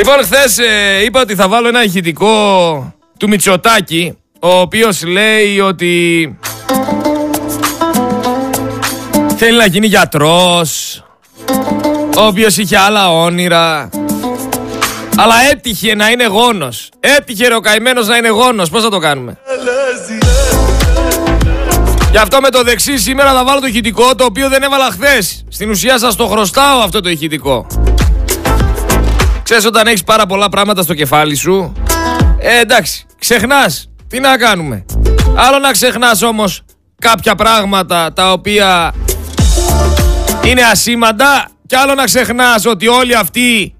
Λοιπόν, χθες ε, είπα ότι θα βάλω ένα ηχητικό του Μητσοτάκη, ο οποίος λέει ότι θέλει να γίνει γιατρός, ο οποίος είχε άλλα όνειρα, αλλά έτυχε να είναι γόνος. Έτυχε ρε ο καημένος να είναι γόνος. Πώς θα το κάνουμε; Γι' αυτό με το δεξί σήμερα θα βάλω το ηχητικό το οποίο δεν έβαλα χθες. Στην ουσία σας το χρωστάω αυτό το ηχητικό. Ξέρεις όταν έχεις πάρα πολλά πράγματα στο κεφάλι σου Ε εντάξει ξεχνάς Τι να κάνουμε; Άλλο να ξεχνάς όμως κάποια πράγματα τα οποία είναι ασήμαντα και άλλο να ξεχνάς ότι όλοι αυτοί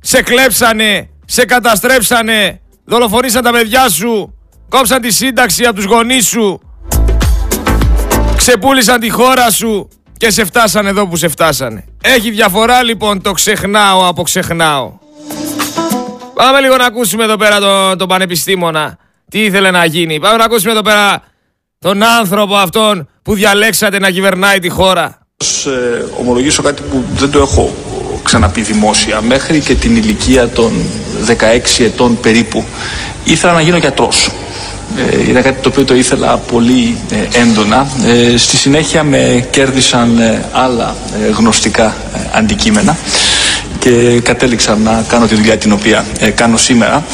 σε κλέψανε, σε καταστρέψανε, δολοφονήσαν τα παιδιά σου, κόψαν τη σύνταξη από τους γονείς σου, ξεπούλησαν τη χώρα σου και σε φτάσανε εδώ που σε φτάσανε. Έχει διαφορά λοιπόν το ξεχνάω από ξεχνάω. Πάμε λίγο να ακούσουμε εδώ πέρα τον, τον πανεπιστήμονα. Τι ήθελε να γίνει. Πάμε να ακούσουμε εδώ πέρα τον άνθρωπο αυτόν που διαλέξατε να κυβερνάει τη χώρα. Ε, ομολογήσω κάτι που δεν το έχω ξαναπεί δημόσια. Μέχρι και την ηλικία των 16 ετών περίπου ήθελα να γίνω γιατρός. Ε, ήταν κάτι το οποίο το ήθελα πολύ ε, έντονα. Ε, στη συνέχεια με κέρδισαν ε, άλλα ε, γνωστικά αντικείμενα και κατέληξα να κάνω τη δουλειά την οποία κάνω σήμερα.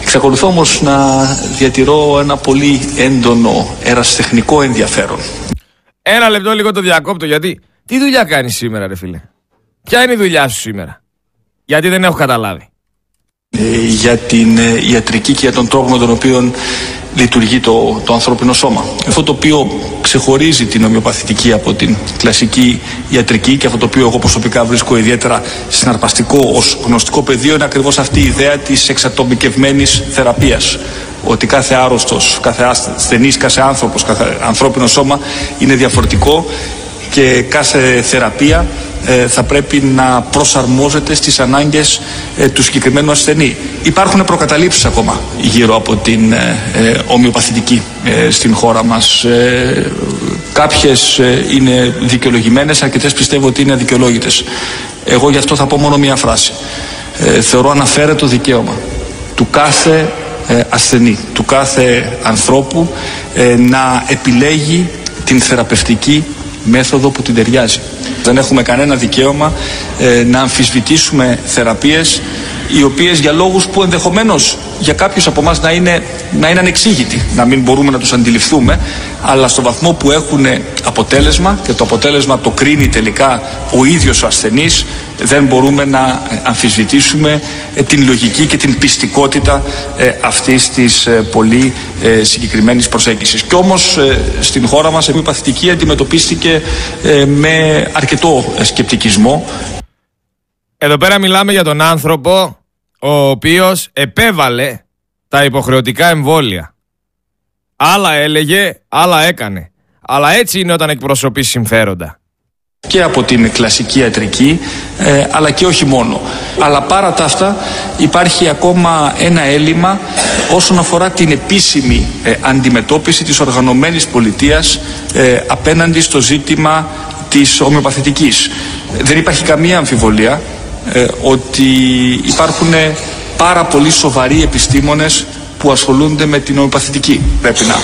Εξακολουθώ όμως να διατηρώ ένα πολύ έντονο ερασιτεχνικό ενδιαφέρον. Ένα λεπτό λίγο το διακόπτω γιατί τι δουλειά κάνεις σήμερα ρε φίλε; Ποια είναι η δουλειά σου σήμερα; Γιατί δεν έχω καταλάβει. Για την ιατρική και για τον τρόπο με τον οποίο λειτουργεί το, το ανθρώπινο σώμα. Αυτό το οποίο ξεχωρίζει την ομοιοπαθητική από την κλασική ιατρική και αυτό το οποίο εγώ προσωπικά βρίσκω ιδιαίτερα συναρπαστικό ως γνωστικό πεδίο είναι ακριβώς αυτή η ιδέα της εξατομικευμένης θεραπείας ότι κάθε άρρωστος, κάθε ασθενής, κάθε άνθρωπος, κάθε ανθρώπινο σώμα είναι διαφορετικό και κάθε θεραπεία ε, θα πρέπει να προσαρμόζεται στις ανάγκες ε, του συγκεκριμένου ασθενή. Υπάρχουν προκαταλήψεις ακόμα γύρω από την ε, ομοιοπαθητική στην χώρα μας. Κάποιες είναι δικαιολογημένες, αρκετές πιστεύω ότι είναι αδικαιολόγητες. Εγώ γι' αυτό θα πω μόνο μία φράση. Θεωρώ αναφέρετο δικαίωμα του κάθε ασθενή, του κάθε ανθρώπου να επιλέγει την θεραπευτική μέθοδο που την ταιριάζει. Δεν έχουμε κανένα δικαίωμα ε, να αμφισβητήσουμε θεραπείες οι οποίες για λόγους που ενδεχομένως για κάποιους από εμάς να είναι, να είναι ανεξήγητοι, να μην μπορούμε να τους αντιληφθούμε, αλλά στο βαθμό που έχουν αποτέλεσμα και το αποτέλεσμα το κρίνει τελικά ο ίδιος ο ασθενής, δεν μπορούμε να αμφισβητήσουμε ε, την λογική και την πιστικότητα ε, αυτής της ε, πολύ συγκεκριμένης προσέγγισης. Κι όμως στην χώρα μας η παθητική αντιμετωπίστηκε με αρκετό σκεπτικισμό. Εδώ πέρα μιλάμε για τον άνθρωπο ο οποίος επέβαλε τα υποχρεωτικά εμβόλια. Άλλα έλεγε, άλλα έκανε. Αλλά έτσι είναι όταν εκπροσωπείς συμφέροντα. Και από την κλασική ιατρική, ε, αλλά και όχι μόνο. Αλλά παρά τα αυτά υπάρχει ακόμα ένα έλλειμμα όσον αφορά την επίσημη ε, αντιμετώπιση της οργανωμένης πολιτείας ε, απέναντι στο ζήτημα της ομοιοπαθητικής. Δεν υπάρχει καμία αμφιβολία ε, ότι υπάρχουν πάρα πολύ σοβαροί επιστήμονες που ασχολούνται με την ομοιοπαθητική. Πρέπει να...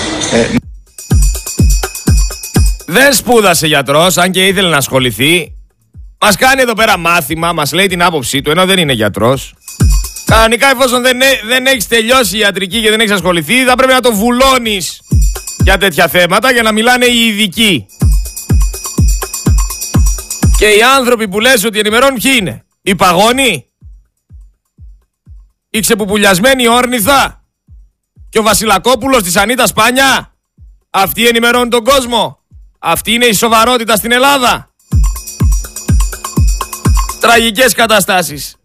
Ε, δεν σπούδασε γιατρός, αν και ήθελε να ασχοληθεί. Μας κάνει εδώ πέρα μάθημα, μας λέει την άποψή του, ενώ δεν είναι γιατρός. Κανονικά, εφόσον δεν, δεν έχεις τελειώσει η ιατρική και δεν έχεις ασχοληθεί, θα πρέπει να το βουλώνεις για τέτοια θέματα για να μιλάνε οι ειδικοί. Και οι άνθρωποι που λες ότι ενημερώνουν ποιοι είναι; Η παγόνη. Η ξεπουπουλιασμένη όρνηθα; Και ο Βασιλακόπουλος της Ανίτα Σπάνια; Αυτοί ενημερώνουν τον κόσμο. Αυτή είναι η σοβαρότητα στην Ελλάδα. Τραγικές καταστάσεις.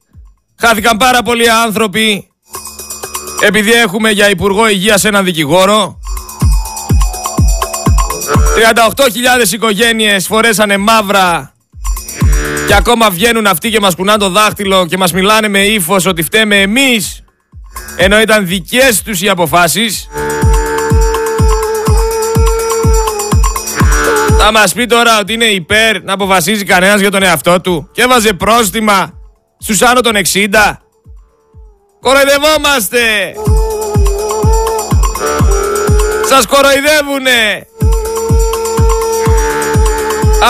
Χάθηκαν πάρα πολλοί άνθρωποι επειδή έχουμε για Υπουργό Υγείας έναν δικηγόρο. 38.000 οικογένειες φορέσανε μαύρα και ακόμα βγαίνουν αυτοί και μας κουνάνε το δάχτυλο και μας μιλάνε με ύφος ότι φταίμε εμείς ενώ ήταν δικές τους οι αποφάσεις. Θα μας πει τώρα ότι είναι υπέρ να αποφασίζει κανένας για τον εαυτό του και έβαζε πρόστιμα στους άνω των 60. Κοροϊδευόμαστε. Σας κοροϊδεύουνε.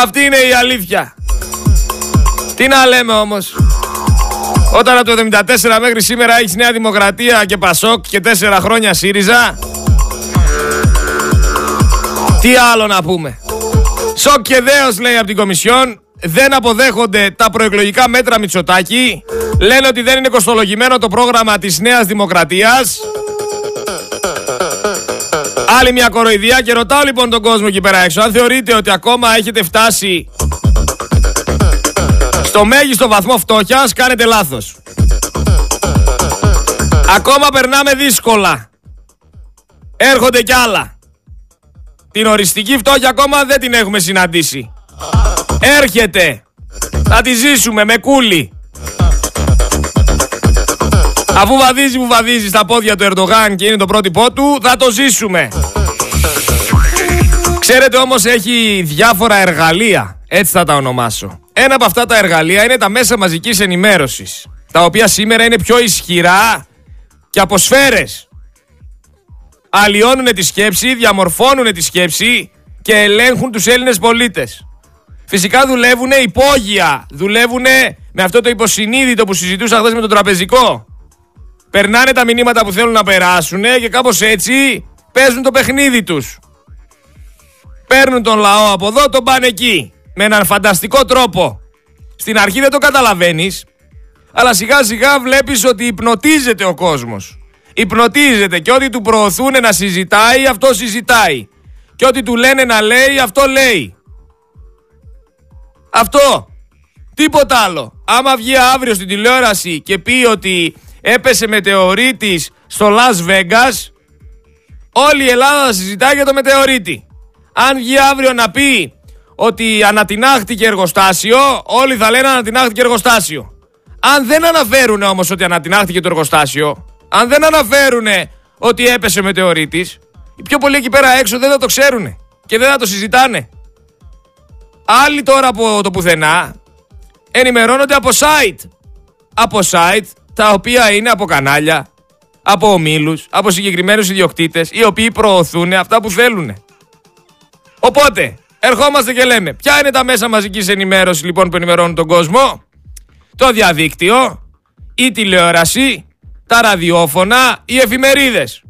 Αυτή είναι η αλήθεια. Τι να λέμε όμως. Όταν από το 74 μέχρι σήμερα έχεις Νέα Δημοκρατία και Πασόκ και 4 χρόνια ΣΥΡΙΖΑ. Τι άλλο να πούμε. Σοκ και δέος λέει από την Κομισιόν. Δεν αποδέχονται τα προεκλογικά μέτρα Μητσοτάκη. Λένε ότι δεν είναι κοστολογημένο το πρόγραμμα της Νέας Δημοκρατίας. Άλλη μια κοροϊδία και ρωτάω λοιπόν τον κόσμο εκεί πέρα έξω αν θεωρείτε ότι ακόμα έχετε φτάσει στο μέγιστο βαθμό φτώχειας κάνετε λάθος. Ακόμα περνάμε δύσκολα. Έρχονται κι άλλα. Την οριστική φτώχεια ακόμα δεν την έχουμε συναντήσει. Έρχεται. Θα τη ζήσουμε με κούλι. Αφού βαδίζει που βαδίζει στα πόδια του Ερντογάν και είναι το πρότυπό του, θα το ζήσουμε. Ξέρετε όμως έχει διάφορα εργαλεία, έτσι θα τα ονομάσω. Ένα από αυτά τα εργαλεία είναι τα μέσα μαζικής ενημέρωσης, τα οποία σήμερα είναι πιο ισχυρά και από σφαίρες. Αλλοιώνουν τη σκέψη, διαμορφώνουν τη σκέψη και ελέγχουν τους Έλληνες πολίτες. Φυσικά δουλεύουν υπόγεια, δουλεύουν με αυτό το υποσυνείδητο που συζητούσα χθες με τον τραπεζικό. Περνάνε τα μηνύματα που θέλουν να περάσουν και κάπως έτσι παίζουν το παιχνίδι τους. Παίρνουν τον λαό από εδώ, τον πάνε εκεί. Με έναν φανταστικό τρόπο. Στην αρχή δεν το καταλαβαίνεις, αλλά σιγά σιγά βλέπεις ότι υπνοτίζεται ο κόσμος. Υπνοτίζεται και ό,τι του προωθούν να συζητάει, αυτό συζητάει. Και ό,τι του λένε να λέει, αυτό λέει. Αυτό. Τίποτα άλλο. Άμα βγει αύριο στην τηλεόραση και πει ότι έπεσε μετεωρίτης στο Las Vegas, όλη η Ελλάδα θα συζητάει για το μετεωρίτη. Αν βγει αύριο να πει ότι ανατινάχτηκε εργοστάσιο, όλοι θα λένε ανατινάχτηκε εργοστάσιο. Αν δεν αναφέρουν όμως ότι ανατινάχτηκε το εργοστάσιο, αν δεν αναφέρουν ότι έπεσε μετεωρίτης, οι πιο πολλοί εκεί πέρα έξω δεν θα το ξέρουν και δεν θα το συζητάνε. Άλλοι τώρα από το πουθενά ενημερώνονται από site. Από site τα οποία είναι από κανάλια, από ομίλους, από συγκεκριμένους ιδιοκτήτες οι οποίοι προωθούν αυτά που θέλουν. Οπότε, ερχόμαστε και λέμε, ποια είναι τα μέσα μαζικής ενημέρωσης λοιπόν που ενημερώνουν τον κόσμο; Το διαδίκτυο, η τηλεόραση, τα ραδιόφωνα, οι εφημερίδες.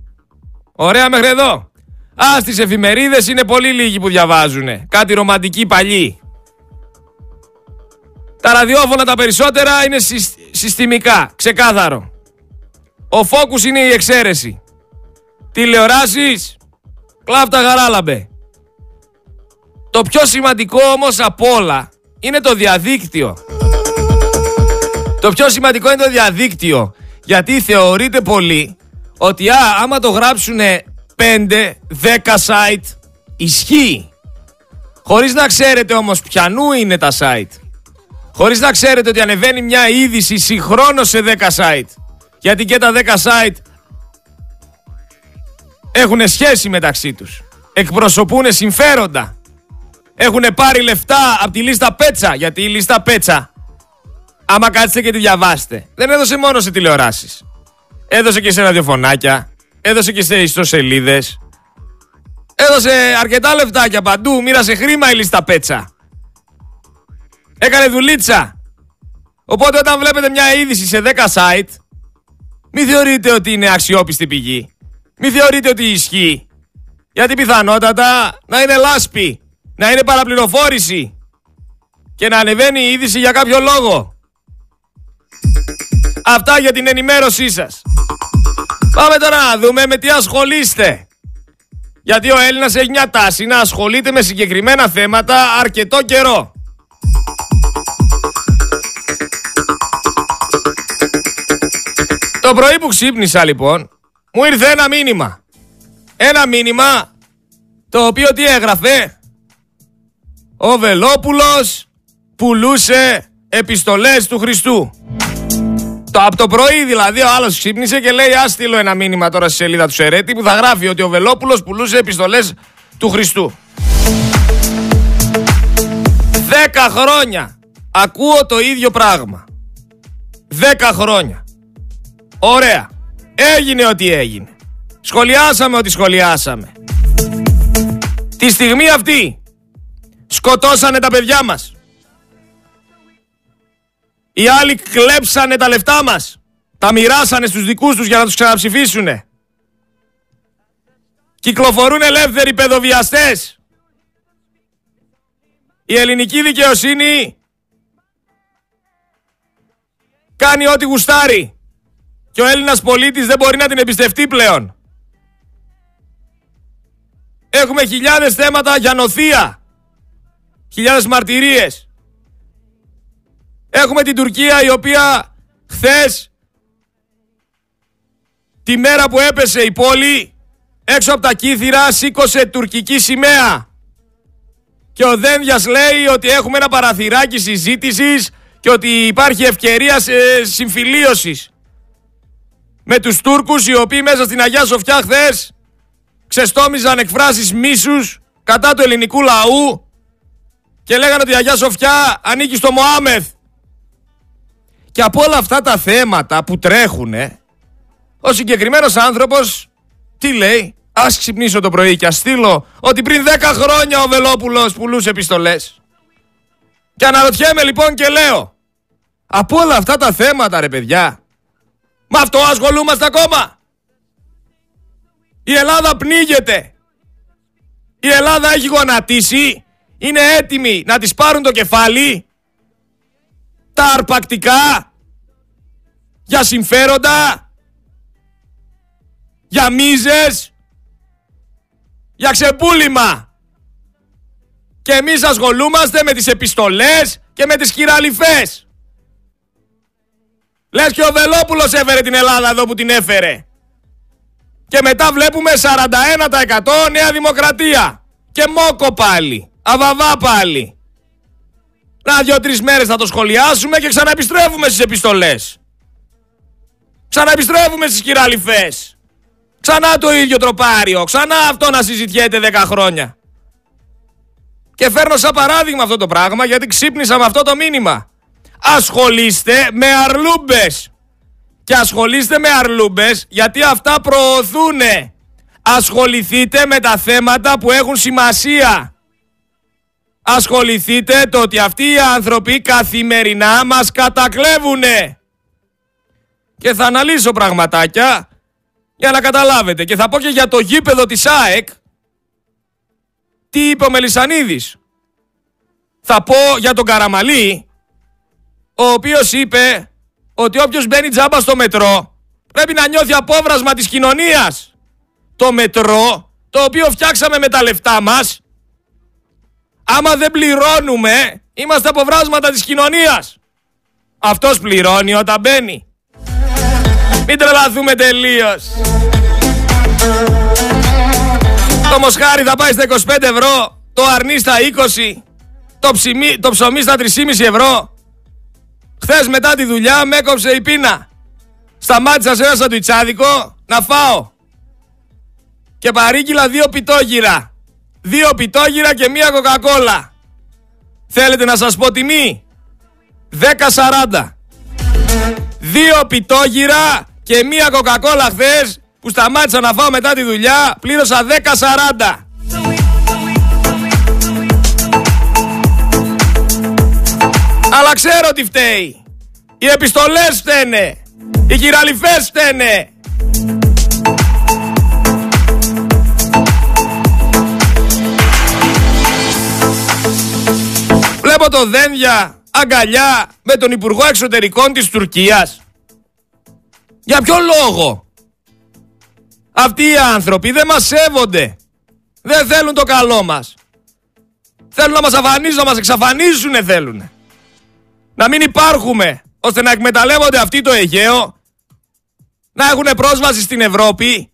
Ωραία μέχρι εδώ. Α, στις εφημερίδες είναι πολύ λίγοι που διαβάζουν. Κάτι ρομαντική παλιή. Τα ραδιόφωνα τα περισσότερα είναι συστημικά, ξεκάθαρο. Ο φόκους είναι η εξαίρεση. Τηλεοράσεις, κλάφτα γαράλαμπε. Το πιο σημαντικό όμως από όλα είναι το διαδίκτυο. Το πιο σημαντικό είναι το διαδίκτυο. Γιατί θεωρείται πολύ ότι α, άμα το γράψουν 5, 10 site, ισχύει. Χωρίς να ξέρετε όμως ποιανού είναι τα site. Χωρίς να ξέρετε ότι ανεβαίνει μια είδηση συγχρόνως σε 10 site. Γιατί και τα 10 site έχουν σχέση μεταξύ τους. Εκπροσωπούν συμφέροντα. Έχουν πάρει λεφτά από τη λίστα Πέτσα. Γιατί η λίστα Πέτσα, άμα κάτσετε και τη διαβάσετε, δεν έδωσε μόνο σε τηλεοράσεις. Έδωσε και σε ραδιοφωνάκια. Έδωσε και σε ιστοσελίδες. Έδωσε αρκετά λεφτάκια παντού. Μοίρασε χρήμα η λίστα Πέτσα. Έκανε δουλίτσα. Οπότε όταν βλέπετε μια είδηση σε 10 site, μην θεωρείτε ότι είναι αξιόπιστη πηγή. Μην θεωρείτε ότι ισχύει. Γιατί πιθανότατα να είναι λάσπη να είναι παραπληροφόρηση και να ανεβαίνει η είδηση για κάποιο λόγο. Αυτά για την ενημέρωσή σας. Πάμε τώρα να δούμε με τι ασχολείστε. Γιατί ο Έλληνας έχει μια τάση να ασχολείται με συγκεκριμένα θέματα αρκετό καιρό. Το πρωί που ξύπνησα λοιπόν, μου ήρθε ένα μήνυμα. Ένα μήνυμα το οποίο τι έγραφε; Ο Βελόπουλος πουλούσε επιστολές του Χριστού. Το, από το πρωί δηλαδή ο άλλος ξύπνησε και λέει ας στείλω ένα μήνυμα τώρα στη σελίδα του Σερέτη που θα γράφει ότι ο Βελόπουλος πουλούσε επιστολές του Χριστού. Δέκα χρόνια ακούω το ίδιο πράγμα. Δέκα χρόνια. Ωραία. Έγινε ό,τι έγινε. Σχολιάσαμε ό,τι σχολιάσαμε. Τη στιγμή αυτή σκοτώσανε τα παιδιά μας. Οι άλλοι κλέψανε τα λεφτά μας. Τα μοιράσανε στους δικούς τους για να τους ξαναψηφίσουνε. Κυκλοφορούν ελεύθεροι παιδοβιαστές. Η ελληνική δικαιοσύνη κάνει ό,τι γουστάρει. Και ο Έλληνας πολίτης δεν μπορεί να την εμπιστευτεί πλέον. Έχουμε χιλιάδες θέματα για νοθεία. Χιλιάδες μαρτυρίες. Έχουμε την Τουρκία η οποία χθες τη μέρα που έπεσε η πόλη έξω από τα κύθυρα σήκωσε τουρκική σημαία. Και ο Δένδιας λέει ότι έχουμε ένα παραθυράκι συζήτησης και ότι υπάρχει ευκαιρία συμφιλίωσης με τους Τούρκους οι οποίοι μέσα στην Αγιά Σοφιά χθες ξεστόμιζαν εκφράσεις μίσους κατά του ελληνικού λαού και λέγανε ότι η Αγιά Σοφιά ανήκει στο Μωάμεθ. Και από όλα αυτά τα θέματα που τρέχουνε, ο συγκεκριμένος άνθρωπος τι λέει, ας ξυπνήσω το πρωί και ας στείλω ότι πριν 10 χρόνια ο Βελόπουλος πουλούσε επιστολές. Και αναρωτιέμαι λοιπόν και λέω, από όλα αυτά τα θέματα ρε παιδιά, με αυτό ασχολούμαστε ακόμα. Η Ελλάδα πνίγεται. Η Ελλάδα έχει γονατίσει. Είναι έτοιμοι να τις πάρουν το κεφάλι. Τα αρπακτικά. Για συμφέροντα. Για μίζες. Για ξεπούλημα. Και εμείς ασχολούμαστε με τις επιστολές και με τις χειραλιφές. Λες και ο Βελόπουλος έφερε την Ελλάδα εδώ που την έφερε. Και μετά βλέπουμε 41% Νέα Δημοκρατία. Και Μόκο πάλι. Αβαβά πάλι. Να δύο-τρεις μέρες θα το σχολιάσουμε και ξαναεπιστρέφουμε στις επιστολές. Ξαναεπιστρέφουμε στις κυραλιφές. Ξανά το ίδιο τροπάριο. Ξανά αυτό να συζητιέται 10 χρόνια. Και φέρνω σαν παράδειγμα αυτό το πράγμα γιατί ξύπνησα με αυτό το μήνυμα. Ασχολείστε με αρλούμπες και ασχολείστε με αρλούμπες γιατί αυτά προωθούνε. Ασχοληθείτε με τα θέματα που έχουν σημασία. Ασχοληθείτε το ότι αυτοί οι άνθρωποι καθημερινά μας κατακλέβουνε. Και θα αναλύσω πραγματάκια για να καταλάβετε. Και θα πω και για το γήπεδο της ΑΕΚ. Τι είπε ο Μελισανίδης. Θα πω για τον Καραμαλή, ο οποίος είπε ότι όποιος μπαίνει τζάμπα στο μετρό πρέπει να νιώθει απόβρασμα της κοινωνίας. Το μετρό, το οποίο φτιάξαμε με τα λεφτά μας, άμα δεν πληρώνουμε, είμαστε αποβράσματα της κοινωνίας. Αυτός πληρώνει όταν μπαίνει. Μην τρελαθούμε τελείως. Το μοσχάρι θα πάει στα 25 ευρώ, το αρνί στα 20, το, ψημί, το ψωμί στα 3,5 ευρώ, Χθες μετά τη δουλειά με έκοψε η πείνα. Σταμάτησα σε ένα σαντουιτσάδικο να φάω. Και παρήγγειλα δύο πιτόγυρα. Δύο πιτόγυρα και μία κοκακόλα. Θέλετε να σας πω τιμή; 10.40. Δύο πιτόγυρα και μία κοκακόλα χθες που σταμάτησα να φάω μετά τη δουλειά πλήρωσα 10.40. Αλλά ξέρω τι φταίει. Οι επιστολές φταίνε. Οι κυραλιφές φταίνε. Βλέπω το Δένδια αγκαλιά με τον Υπουργό Εξωτερικών της Τουρκίας. Για ποιο λόγο. Αυτοί οι άνθρωποι δεν μας σέβονται. Δεν θέλουν το καλό μας. Θέλουν να μας αφανίζουν, να μας εξαφανίσουν θέλουν να μην υπάρχουμε ώστε να εκμεταλλεύονται αυτοί το Αιγαίο, να έχουν πρόσβαση στην Ευρώπη,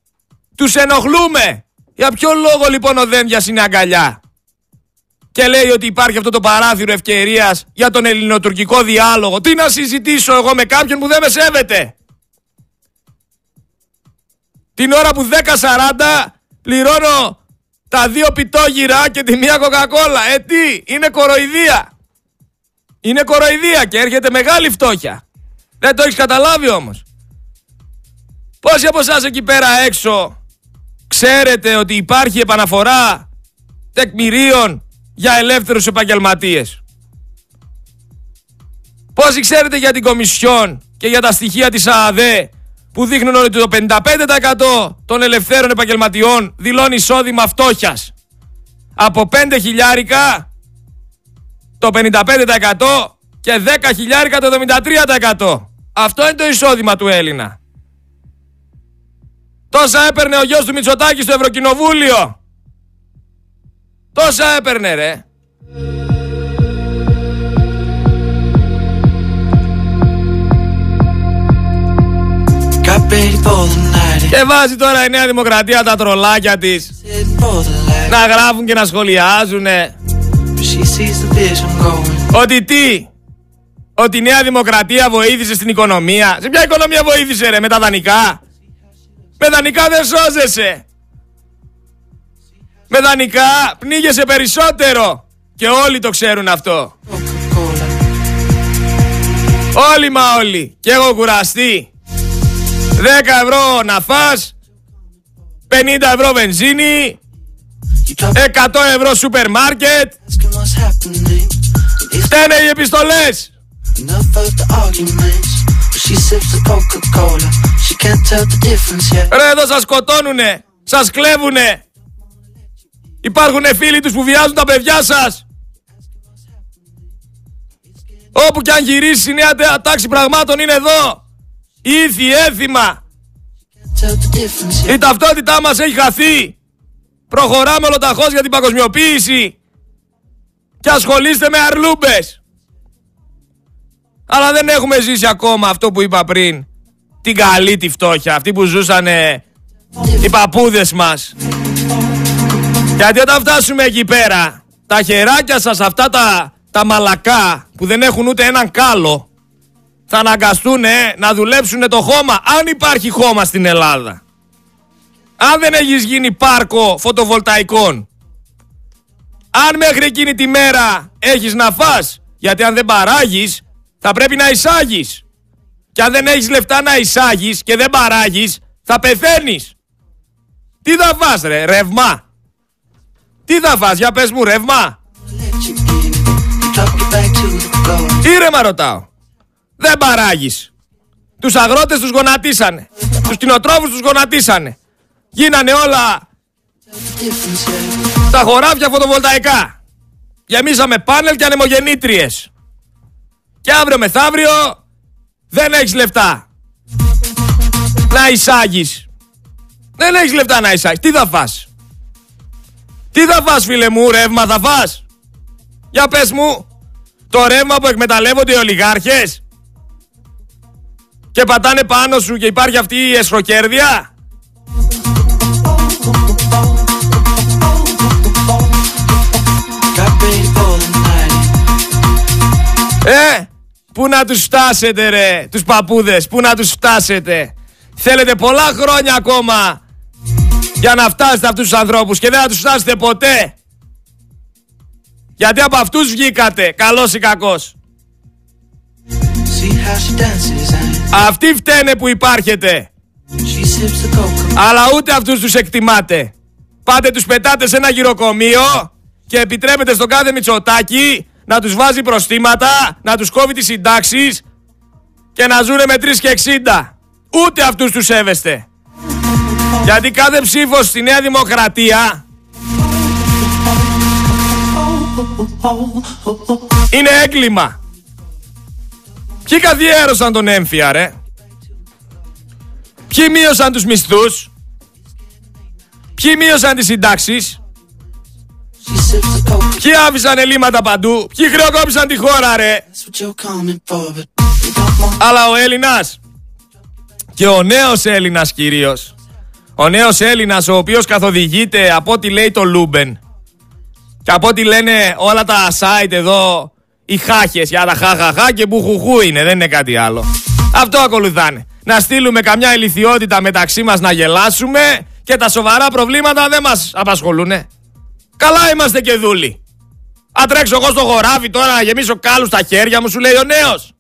τους ενοχλούμε. Για ποιο λόγο λοιπόν ο Δένδιας είναι αγκαλιά; Και λέει ότι υπάρχει αυτό το παράθυρο ευκαιρίας για τον ελληνοτουρκικό διάλογο. Τι να συζητήσω εγώ με κάποιον που δεν με σέβεται; Την ώρα που 10.40 πληρώνω τα δύο πιτόγυρα και τη μία κοκακόλα. Ε τι, είναι κοροϊδία. Είναι κοροϊδία και έρχεται μεγάλη φτώχεια. Δεν το έχεις καταλάβει όμως. Πόσοι από εσάς εκεί πέρα έξω ξέρετε ότι υπάρχει επαναφορά τεκμηρίων για ελεύθερους επαγγελματίες. Πόσοι ξέρετε για την Κομισιόν και για τα στοιχεία της ΑΑΔΕ που δείχνουν ότι το 55% των ελευθέρων επαγγελματιών δηλώνει εισόδημα φτώχειας. Από 5 χιλιάρικα το 55% και 10 χιλιάρικα το 73%. Αυτό είναι το εισόδημα του Έλληνα. Τόσα έπαιρνε ο γιος του Μητσοτάκης στο Ευρωκοινοβούλιο. Τόσα έπαιρνε ρε. Και βάζει τώρα η Νέα Δημοκρατία τα τρολάκια της να γράφουν και να σχολιάζουν ότι τι; Ότι η Νέα Δημοκρατία βοήθησε στην οικονομία. Σε ποια οικονομία βοήθησε ρε με τα δανεικά; Με δανεικά δεν σώζεσαι. Με δανεικά πνίγεσαι περισσότερο. Και όλοι το ξέρουν αυτό. Όλοι μα όλοι. Και εγώ κουραστεί. 10 ευρώ να φας. 50 ευρώ βενζίνη. 100 ευρώ σούπερ μάρκετ. Φταίνε οι επιστολές. Ρε εδώ σας σκοτώνουνε, σας κλέβουνε. Υπάρχουν φίλοι τους που βιάζουν τα παιδιά σας. Όπου κι αν γυρίσει η νέα τάξη πραγμάτων είναι εδώ. Ήθη, έθιμα. Η ταυτότητά μας έχει χαθεί. Προχωράμε ολοταχώς για την παγκοσμιοποίηση. Και ασχολείστε με αρλούμπες. Αλλά δεν έχουμε ζήσει ακόμα αυτό που είπα πριν. Την καλή τη φτώχεια. Αυτή που ζούσαν οι παππούδες μας. Γιατί όταν φτάσουμε εκεί πέρα, τα χεράκια σας αυτά τα, τα μαλακά που δεν έχουν ούτε έναν κάλο, θα αναγκαστούν να δουλέψουν το χώμα, αν υπάρχει χώμα στην Ελλάδα. Αν δεν έχεις γίνει πάρκο φωτοβολταϊκών. Αν μέχρι εκείνη τη μέρα έχεις να φας, γιατί αν δεν παράγεις, θα πρέπει να εισάγεις. Και αν δεν έχεις λεφτά να εισάγεις και δεν παράγεις, θα πεθαίνεις. Τι θα φας ρε, ρεύμα; Τι θα φας, για πες μου ρεύμα. Ήρεμα ρωτάω. Δεν παράγεις. Τους αγρότες τους γονατίσανε. Τους κτηνοτρόφους τους γονατίσανε. Γίνανε όλα τα χωράφια φωτοβολταϊκά. Γεμίσαμε πάνελ και ανεμογεννήτριες. Και αύριο μεθαύριο δεν έχεις λεφτά. Να εισάγεις. Δεν έχεις λεφτά να εισάγεις. Τι θα φας. Τι θα φας φίλε μου, ρεύμα θα φας; Για πες μου, το ρεύμα που εκμεταλλεύονται οι ολιγάρχες και πατάνε πάνω σου και υπάρχει αυτή η εσχροκέρδεια. Ε, πού να τους φτάσετε ρε, τους παππούδες, πού να τους φτάσετε; Θέλετε πολλά χρόνια ακόμα για να φτάσετε αυτούς τους ανθρώπους και δεν θα τους φτάσετε ποτέ. Γιατί από αυτούς βγήκατε, καλός ή κακός. Αυτοί φταίνε που υπάρχετε. Αλλά ούτε αυτούς τους εκτιμάτε. Πάτε τους πετάτε σε ένα γυροκομείο και επιτρέπετε στον κάθε Μητσοτάκι να τους βάζει προστήματα, να τους κόβει τις συντάξεις και να ζουνε με 3 και 60. Ούτε αυτούς τους σέβεστε. Γιατί κάθε ψήφος στη Νέα Δημοκρατία είναι έγκλημα. Ποιοι καθιέρωσαν τον έμφυα ρε; Ποιοι μείωσαν τους μισθούς; Ποιοι μείωσαν τις συντάξεις; Ποιοι άφησαν ελλείμματα παντού; Ποιοι χρεοκόπησαν τη χώρα ρε; Αλλά ο Έλληνας και ο νέος Έλληνας κυρίως. Ο νέος Έλληνας ο οποίος καθοδηγείται από ό,τι λέει το Λούμπεν και από ό,τι λένε όλα τα site εδώ οι χάχες για τα χαχαχά και μπουχουχού είναι, δεν είναι κάτι άλλο. Αυτό ακολουθάνε. Να στείλουμε καμιά ηλιθιότητα μεταξύ μας να γελάσουμε και τα σοβαρά προβλήματα δεν μας απασχολούν. Καλά είμαστε και δούλοι. Αν τρέξω εγώ στο χωράφι τώρα να γεμίσω κάλους στα χέρια μου, σου λέει ο νέος.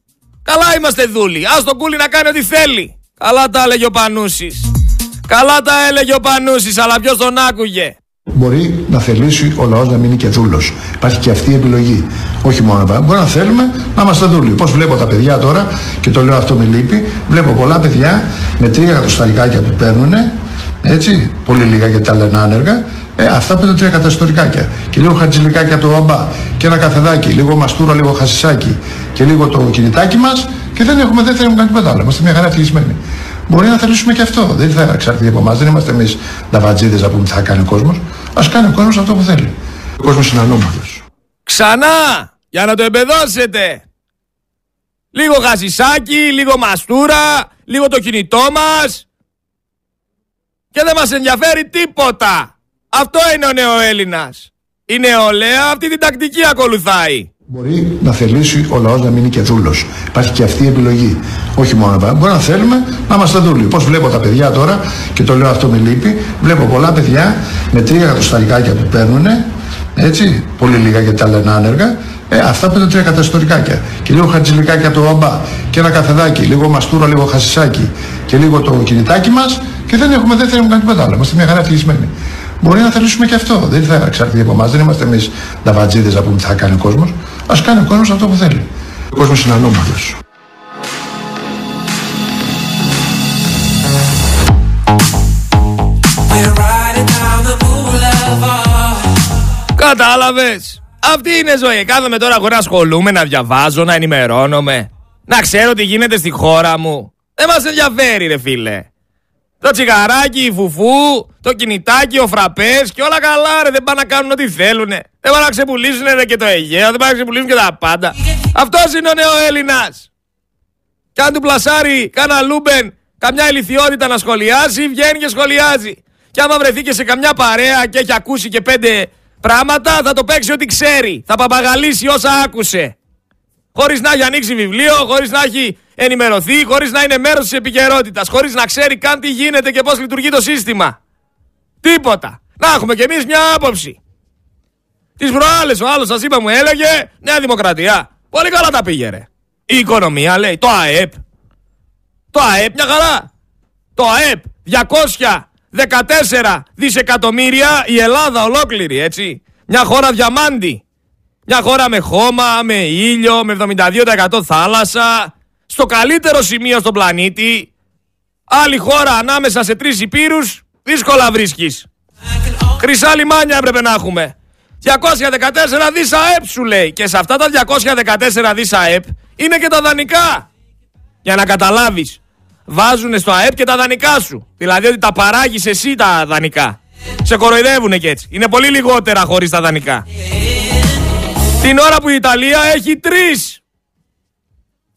Καλά είμαστε δούλοι. Α τον κούλι να κάνει ό,τι θέλει. Καλά τα έλεγε ο Πανούσης. Καλά τα έλεγε ο Πανούσης, αλλά ποιος τον άκουγε; Μπορεί να θελήσει ο λαός να μείνει και δούλος. Υπάρχει και αυτή η επιλογή. Όχι μόνο να Μπορεί να θέλουμε να είμαστε δούλοι. Πώς βλέπω τα παιδιά τώρα, και το λέω αυτό με λύπη, βλέπω πολλά παιδιά με τρία εκατοσταρικάκια που παίρνουν, έτσι, πολύ λίγα γιατί τα λένε άνεργα, ε, αυτά πέντε τρία καταστορικάκια. Και λίγο χατζηλικάκια από το μπαμπά. Και ένα καφεδάκι, λίγο μαστούρα, λίγο χασισάκι. Και λίγο το κινητάκι μας και δεν έχουμε, δεν θέλουμε κάτι τίποτα άλλο. Είμαστε μια χαρά ευτυχισμένοι. Μπορεί να θελήσουμε και αυτό. Δεν θα εξαρτηθεί από εμάς. Δεν είμαστε εμείς νταβατζίδε να πούμε τι θα κάνει ο κόσμος. Α κάνει ο κόσμος αυτό που θέλει. Ο κόσμος είναι ανώμαλος. Ξανά! Για να το εμπεδώσετε! Λίγο γαζισάκι, λίγο μαστούρα, λίγο το κινητό μας και δεν μας ενδιαφέρει τίποτα. Αυτό είναι ο νεοέλληνας. Η νεολαία αυτή την τακτική ακολουθάει. Μπορεί να θελήσει ο λαός να μείνει και δούλος. Υπάρχει και αυτή η επιλογή. Όχι μόνο να Μπορεί να θέλουμε να είμαστε δούλοι. Πώς βλέπω τα παιδιά τώρα, και το λέω αυτό με λύπη, βλέπω πολλά παιδιά με τρία εκατοσταρικάκια που παίρνουν, έτσι, πολύ λίγα γιατί τα λένε άνεργα, ε, αυτά πέντε τρία καταστορικάκια. Και λίγο χατζηλικάκια από το μπαμπά. Και ένα καφεδάκι, λίγο μαστούρα, λίγο χασισάκι. Και λίγο το κινητάκι μας και δεν έχουμε, δεν θέλουμε κάτι τίποτα άλλο. Είμαστε μια χαρά ευτυχισμένοι. Μπορεί να θελήσουμε και αυτό. Δεν θα εξαρτηθεί από εμάς. Δεν είμαστε εμείς νταβατζίδε να πούμε τι θα κάνει ο κόσμος. Α κάνει ο κόσμος αυτό που θέλει. Ο κόσμος είναι ανώμαλος. Κατάλαβες; Αυτή είναι ζωή. Κάθομαι τώρα εγώ να ασχολούμαι, να διαβάζω, να ενημερώνομαι. Να ξέρω τι γίνεται στη χώρα μου. Δεν μας ενδιαφέρει ρε φίλε. Το τσιγαράκι, η φουφού, το κινητάκι, ο φραπές και όλα καλά ρε. Δεν πάνε να κάνουν ό,τι θέλουνε. Δεν πάνε να ξεπουλήσουν ρε και το Αιγαίο, δεν πάνε να ξεπουλήσουν και τα πάντα. Αυτός είναι ο νέος Έλληνας. Κι αν του πλασάρει κάνα λούμπεν, καμιά ηλικιότητα να σχολιάσει, βγαίνει και σχολιάζει. Και άμα βρεθεί και σε καμιά παρέα και έχει ακούσει και πέντε πράγματα, θα το παίξει ό,τι ξέρει. Θα παπαγαλίσει όσα άκουσε. Χωρίς να έχει ανοίξει βιβλίο, χωρίς να έχει ενημερωθεί, χωρίς να είναι μέρος της επικαιρότητας, χωρίς να ξέρει καν τι γίνεται και πώς λειτουργεί το σύστημα. Τίποτα. Να έχουμε κι εμείς μια άποψη. Τις προάλλες ο άλλος, σας είπα, μου έλεγε Νέα Δημοκρατία. Πολύ καλά τα πήγε, Η οικονομία λέει, το ΑΕΠ. Το ΑΕΠ μια χαρά. Το ΑΕΠ 214 δισεκατομμύρια η Ελλάδα ολόκληρη, έτσι. Μια χώρα διαμάντη. Μια χώρα με χώμα, με ήλιο, με 72% θάλασσα, στο καλύτερο σημείο στον πλανήτη. Άλλη χώρα ανάμεσα σε τρεις υπήρους, δύσκολα βρίσκεις. Χρυσά λιμάνια έπρεπε να έχουμε. 214 δις ΑΕΠ σου λέει. Και σε αυτά τα 214 δις ΑΕΠ είναι και τα δανεικά. Για να καταλάβεις. Βάζουν στο ΑΕΠ και τα δανεικά σου. Δηλαδή ότι τα παράγεις εσύ τα δανεικά. Σε κοροϊδεύουν και έτσι. Είναι πολύ λιγότερα χωρίς τα δανεικά. Την ώρα που η Ιταλία έχει τρεις.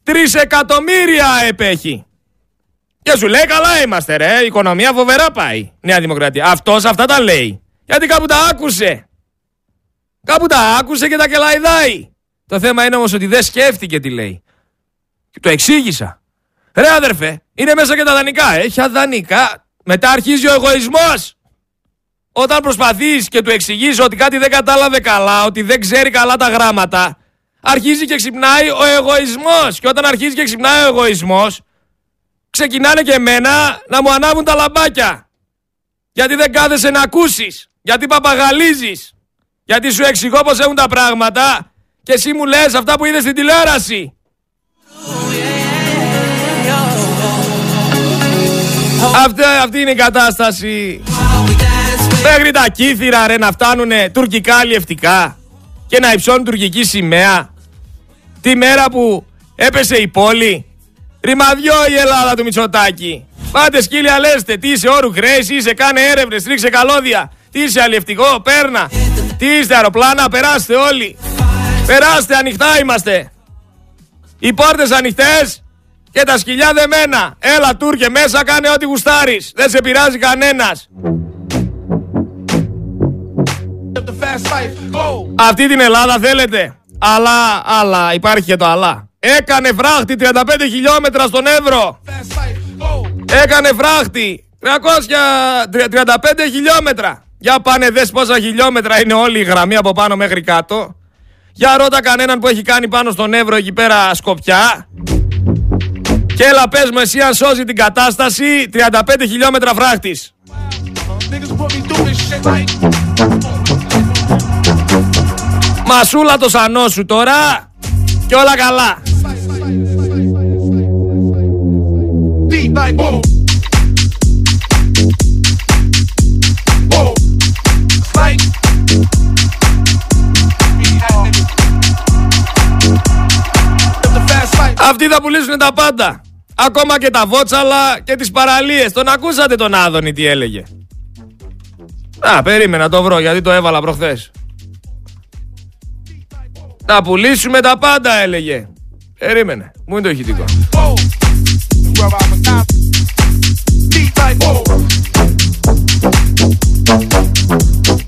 Τρεις εκατομμύρια επέχει. Και σου λέει καλά είμαστε ρε, η οικονομία φοβερά πάει. Νέα Δημοκρατία. Αυτός αυτά τα λέει. Γιατί κάπου τα άκουσε. Κάπου τα άκουσε και τα κελαϊδάει. Το θέμα είναι όμως ότι δεν σκέφτηκε τι λέει. Και το εξήγησα. Ρε αδερφέ, είναι μέσα και τα δανεικά. Έχει αδανεικά. Μετά αρχίζει ο εγωισμός. Όταν προσπαθείς και του εξηγείς ότι κάτι δεν κατάλαβε καλά, ότι δεν ξέρει καλά τα γράμματα, αρχίζει και ξυπνάει ο εγωισμός. Και όταν αρχίζει και ξυπνάει ο εγωισμός, ξεκινάνε και εμένα να μου ανάβουν τα λαμπάκια. Γιατί δεν κάθεσαι να ακούσεις. Γιατί παπαγαλίζεις. Γιατί σου εξηγώ πως έχουν τα πράγματα και εσύ μου λες αυτά που είδες στην τηλεόραση. Αυτή, αυτή είναι η κατάσταση. Μέχρι τα κύθυρα ρε να φτάνουνε τουρκικά αλλιευτικά και να υψώνουν τουρκική σημαία. Τη μέρα που έπεσε η πόλη. Ρημαδιό η Ελλάδα του Μητσοτάκη. Πάτε σκύλια λέστε, τι είσαι όρου χρέης, είσαι κάνε έρευνες, ρίξε καλώδια. Τι είσαι αλλιευτικό, παίρνα. Τι είστε αεροπλάνα, περάστε όλοι. Περάστε, ανοιχτά είμαστε. Οι πόρτες ανοιχτές και τα σκυλιά δεμένα. Έλα Τούρκε μέσα, κάνε ό,τι γουστάρεις. Δεν σε πειράζει κανένας. Αυτή την Ελλάδα θέλετε; Αλλά, αλλά, υπάρχει και το αλλά. Έκανε φράχτη 35 χιλιόμετρα στον Εύρο. Έκανε φράχτη 335 χιλιόμετρα. Για πάνε δες πόσα χιλιόμετρα είναι όλη η γραμμή από πάνω μέχρι κάτω. Για ρώτα κανέναν που έχει κάνει πάνω στον Εύρο εκεί πέρα σκοπιά. Και έλα πες μου εσύ αν σώζει την κατάσταση 35 χιλιόμετρα φράχτης. Μασούλα το σανό σου τώρα και όλα καλά. Αυτοί θα πουλήσουν τα πάντα. Ακόμα και τα βότσαλα και τις παραλίες. Τον ακούσατε τον Άδωνη τι έλεγε; Α, περίμενα το βρω γιατί το έβαλα προχθές. Να πουλήσουμε τα πάντα έλεγε. Περίμενε. Μου είναι το ηχητικό.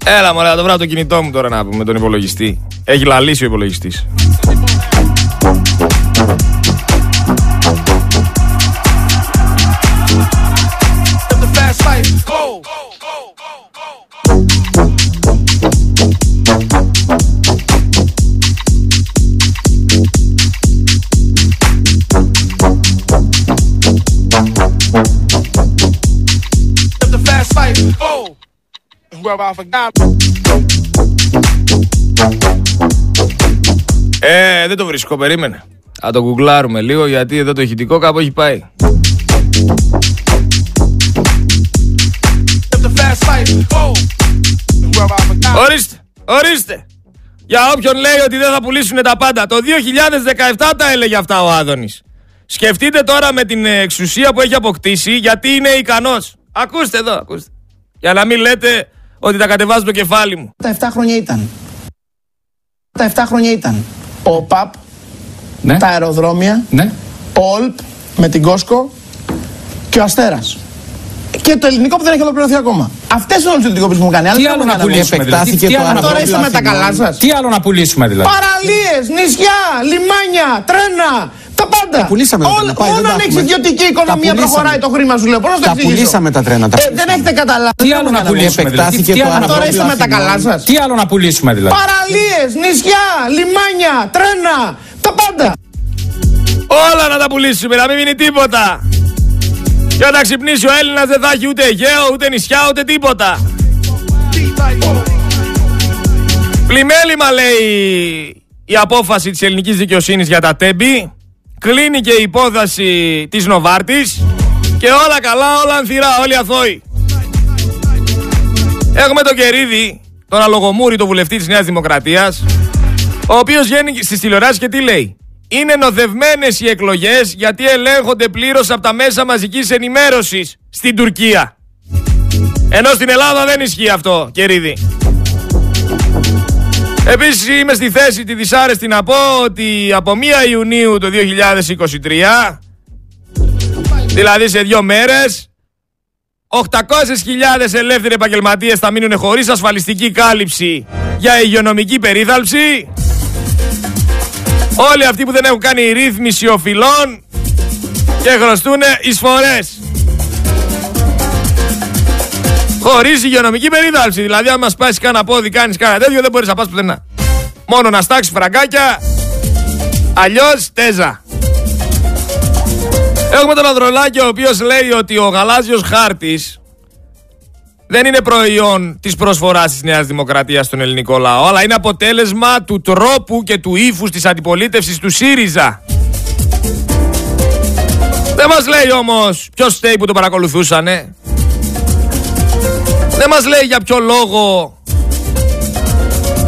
Έλα μωρέ, θα το βρω το κινητό μου τώρα να πούμε τον υπολογιστή. Έχει λαλήσει ο υπολογιστής. Ε, δεν το βρίσκω, περίμενε. Θα το γκουγκλάρουμε λίγο γιατί εδώ το ηχητικό κάπου έχει πάει. Ορίστε, ορίστε. Για όποιον λέει ότι δεν θα πουλήσουν τα πάντα. Το 2017 τα έλεγε αυτά ο Άδωνης. Σκεφτείτε τώρα με την εξουσία που έχει αποκτήσει γιατί είναι ικανός. Ακούστε εδώ, ακούστε. Για να μην λέτε ότι τα κατεβάζω το κεφάλι μου. Τα 7 χρόνια ήταν. Τα 7 χρόνια ήταν. Ο ΠΑΠ, Ναι. τα αεροδρόμια, Ναι. ο ΟΛΠ με την Κόσκο και ο Αστέρας. Και το ελληνικό που δεν έχει ολοκληρωθεί ακόμα. Αυτές είναι όλες τι που μου κάνει. Τι δεν άλλο μπορούμε να κάνουμε. πουλήσουμε, δηλαδή. Επεκτάθηκε Τι το άλλο να αεροδρόμιο πουλήσουμε. Τώρα είστε με τα καλά σας; Τι άλλο να πουλήσουμε δηλαδή; Παραλίες, νησιά, λιμάνια, τρένα. Τα πάντα. Τα πουλήσαμε τα Όλα- τρένα, πάει, δεν Μόνο τα αν έχεις έχουμε. ιδιωτική Τα οικονομία πουλήσαμε. προχωράει το χρήμα σου λέω. Πώς να το Τα εξηγήσω; πουλήσαμε τα τρένα, τα Ε, δεν πουλήσαμε. έχετε καταλάβει. Τι Δεν άλλο μπορούμε να κάνουμε. πουλήσουμε δηλαδή. Επεκτάθηκε Τι το άλλο να Τώρα είστε με τα καλά σας. Τι άλλο να πουλήσουμε δηλαδή. Παραλίες, νησιά, λιμάνια, τρένα. Τα πάντα. Όλα να τα πουλήσουμε, να μην μείνει τίποτα. Και όταν ξυπνήσει ο Έλληνας δεν θα έχει ούτε Αιγαίο, ούτε νησιά, ούτε τίποτα. Πλημέλημα λέει η απόφαση της ελληνικής δικαιοσύνης για τα τέμπη. Κλείνει και η υπόθεση της Νοβάρτης. Και όλα καλά, όλα ανθυρά, όλοι αθώοι. Έχουμε τον Κερίδη, τον αλογομούρη, τον βουλευτή της Νέας Δημοκρατίας, ο οποίος βγαίνει στις τηλεοράσεις και τι λέει. Είναι νοθευμένες οι εκλογές γιατί ελέγχονται πλήρως από τα μέσα μαζικής ενημέρωσης στην Τουρκία. Ενώ στην Ελλάδα δεν ισχύει αυτό, Κερίδη. Επίσης είμαι στη θέση τη δυσάρεστη να πω ότι από 1 Ιουνίου του 2023, δηλαδή σε δύο μέρες, 800.000 ελεύθεροι επαγγελματίες θα μείνουν χωρίς ασφαλιστική κάλυψη για υγειονομική περίθαλψη. Όλοι αυτοί που δεν έχουν κάνει ρύθμιση οφειλών και χρωστούν εισφορές. Χωρίς υγειονομική περίθαλψη. Δηλαδή, αν μας πάσει κάνα πόδι, κάνεις κάνα τέτοιο, δεν μπορείς να πας πουθενά. Μόνο να στάξεις φραγκάκια, αλλιώς τέζα. Έχουμε τον Ανδρολάκη ο οποίος λέει ότι ο γαλάζιος χάρτης δεν είναι προϊόν της προσφοράς της Νέας Δημοκρατίας στον ελληνικό λαό, αλλά είναι αποτέλεσμα του τρόπου και του ύφους της αντιπολίτευσης του ΣΥΡΙΖΑ. Δεν μας λέει όμως ποιος στέει που το παρακολουθούσανε. Δεν μας λέει για ποιο λόγο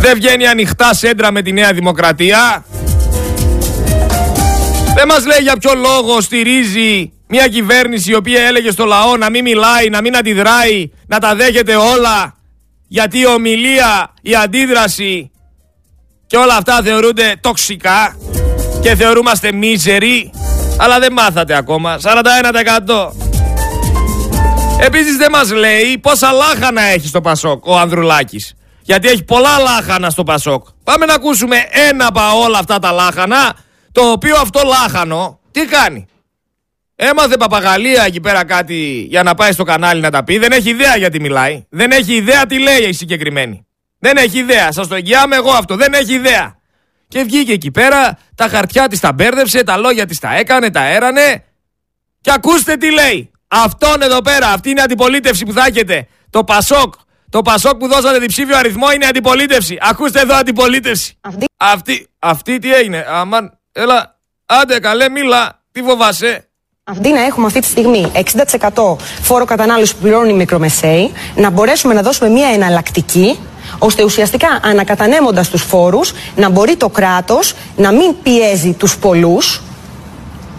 δεν βγαίνει ανοιχτά σέντρα με τη Νέα Δημοκρατία. Δεν μας λέει για ποιο λόγο στηρίζει μια κυβέρνηση η οποία έλεγε στο λαό να μην μιλάει, να μην αντιδράει, να τα δέχεται όλα. Γιατί η ομιλία, η αντίδραση και όλα αυτά θεωρούνται τοξικά και θεωρούμαστε μίζεροι. Αλλά δεν μάθατε ακόμα. 41%. Επίσης δεν μας λέει πόσα λάχανα έχει στο Πασόκ ο Ανδρουλάκης. Γιατί έχει πολλά λάχανα στο Πασόκ. Πάμε να ακούσουμε ένα από όλα αυτά τα λάχανα, το οποίο αυτό λάχανο τι κάνει. Έμαθε παπαγαλία εκεί πέρα κάτι για να πάει στο κανάλι να τα πει. Δεν έχει ιδέα γιατί μιλάει. Δεν έχει ιδέα τι λέει η συγκεκριμένη. Δεν έχει ιδέα. Σας το εγγυάμαι εγώ αυτό. Δεν έχει ιδέα. Και βγήκε εκεί πέρα, τα χαρτιά της τα μπέρδεψε, τα λόγια της τα έκανε, τα έρανε Και ακούστε τι λέει. Αυτόν εδώ πέρα, αυτή είναι η αντιπολίτευση που θα έχετε. Το Πασόκ. Το Πασόκ που δώσατε διψήφιο αριθμό είναι αντιπολίτευση. Ακούστε εδώ αντιπολίτευση. Αυτή. Αυτή, αυτή τι έγινε. Αμάν, έλα, άντε καλέ, μίλα. Τι φοβάσαι; Αντί να έχουμε αυτή τη στιγμή 60% φόρο κατανάλωσης που πληρώνουν οι μικρομεσαίοι, να μπορέσουμε να δώσουμε μια εναλλακτική, ώστε ουσιαστικά ανακατανέμοντας τους φόρους, να μπορεί το κράτος να μην πιέζει τους πολλούς.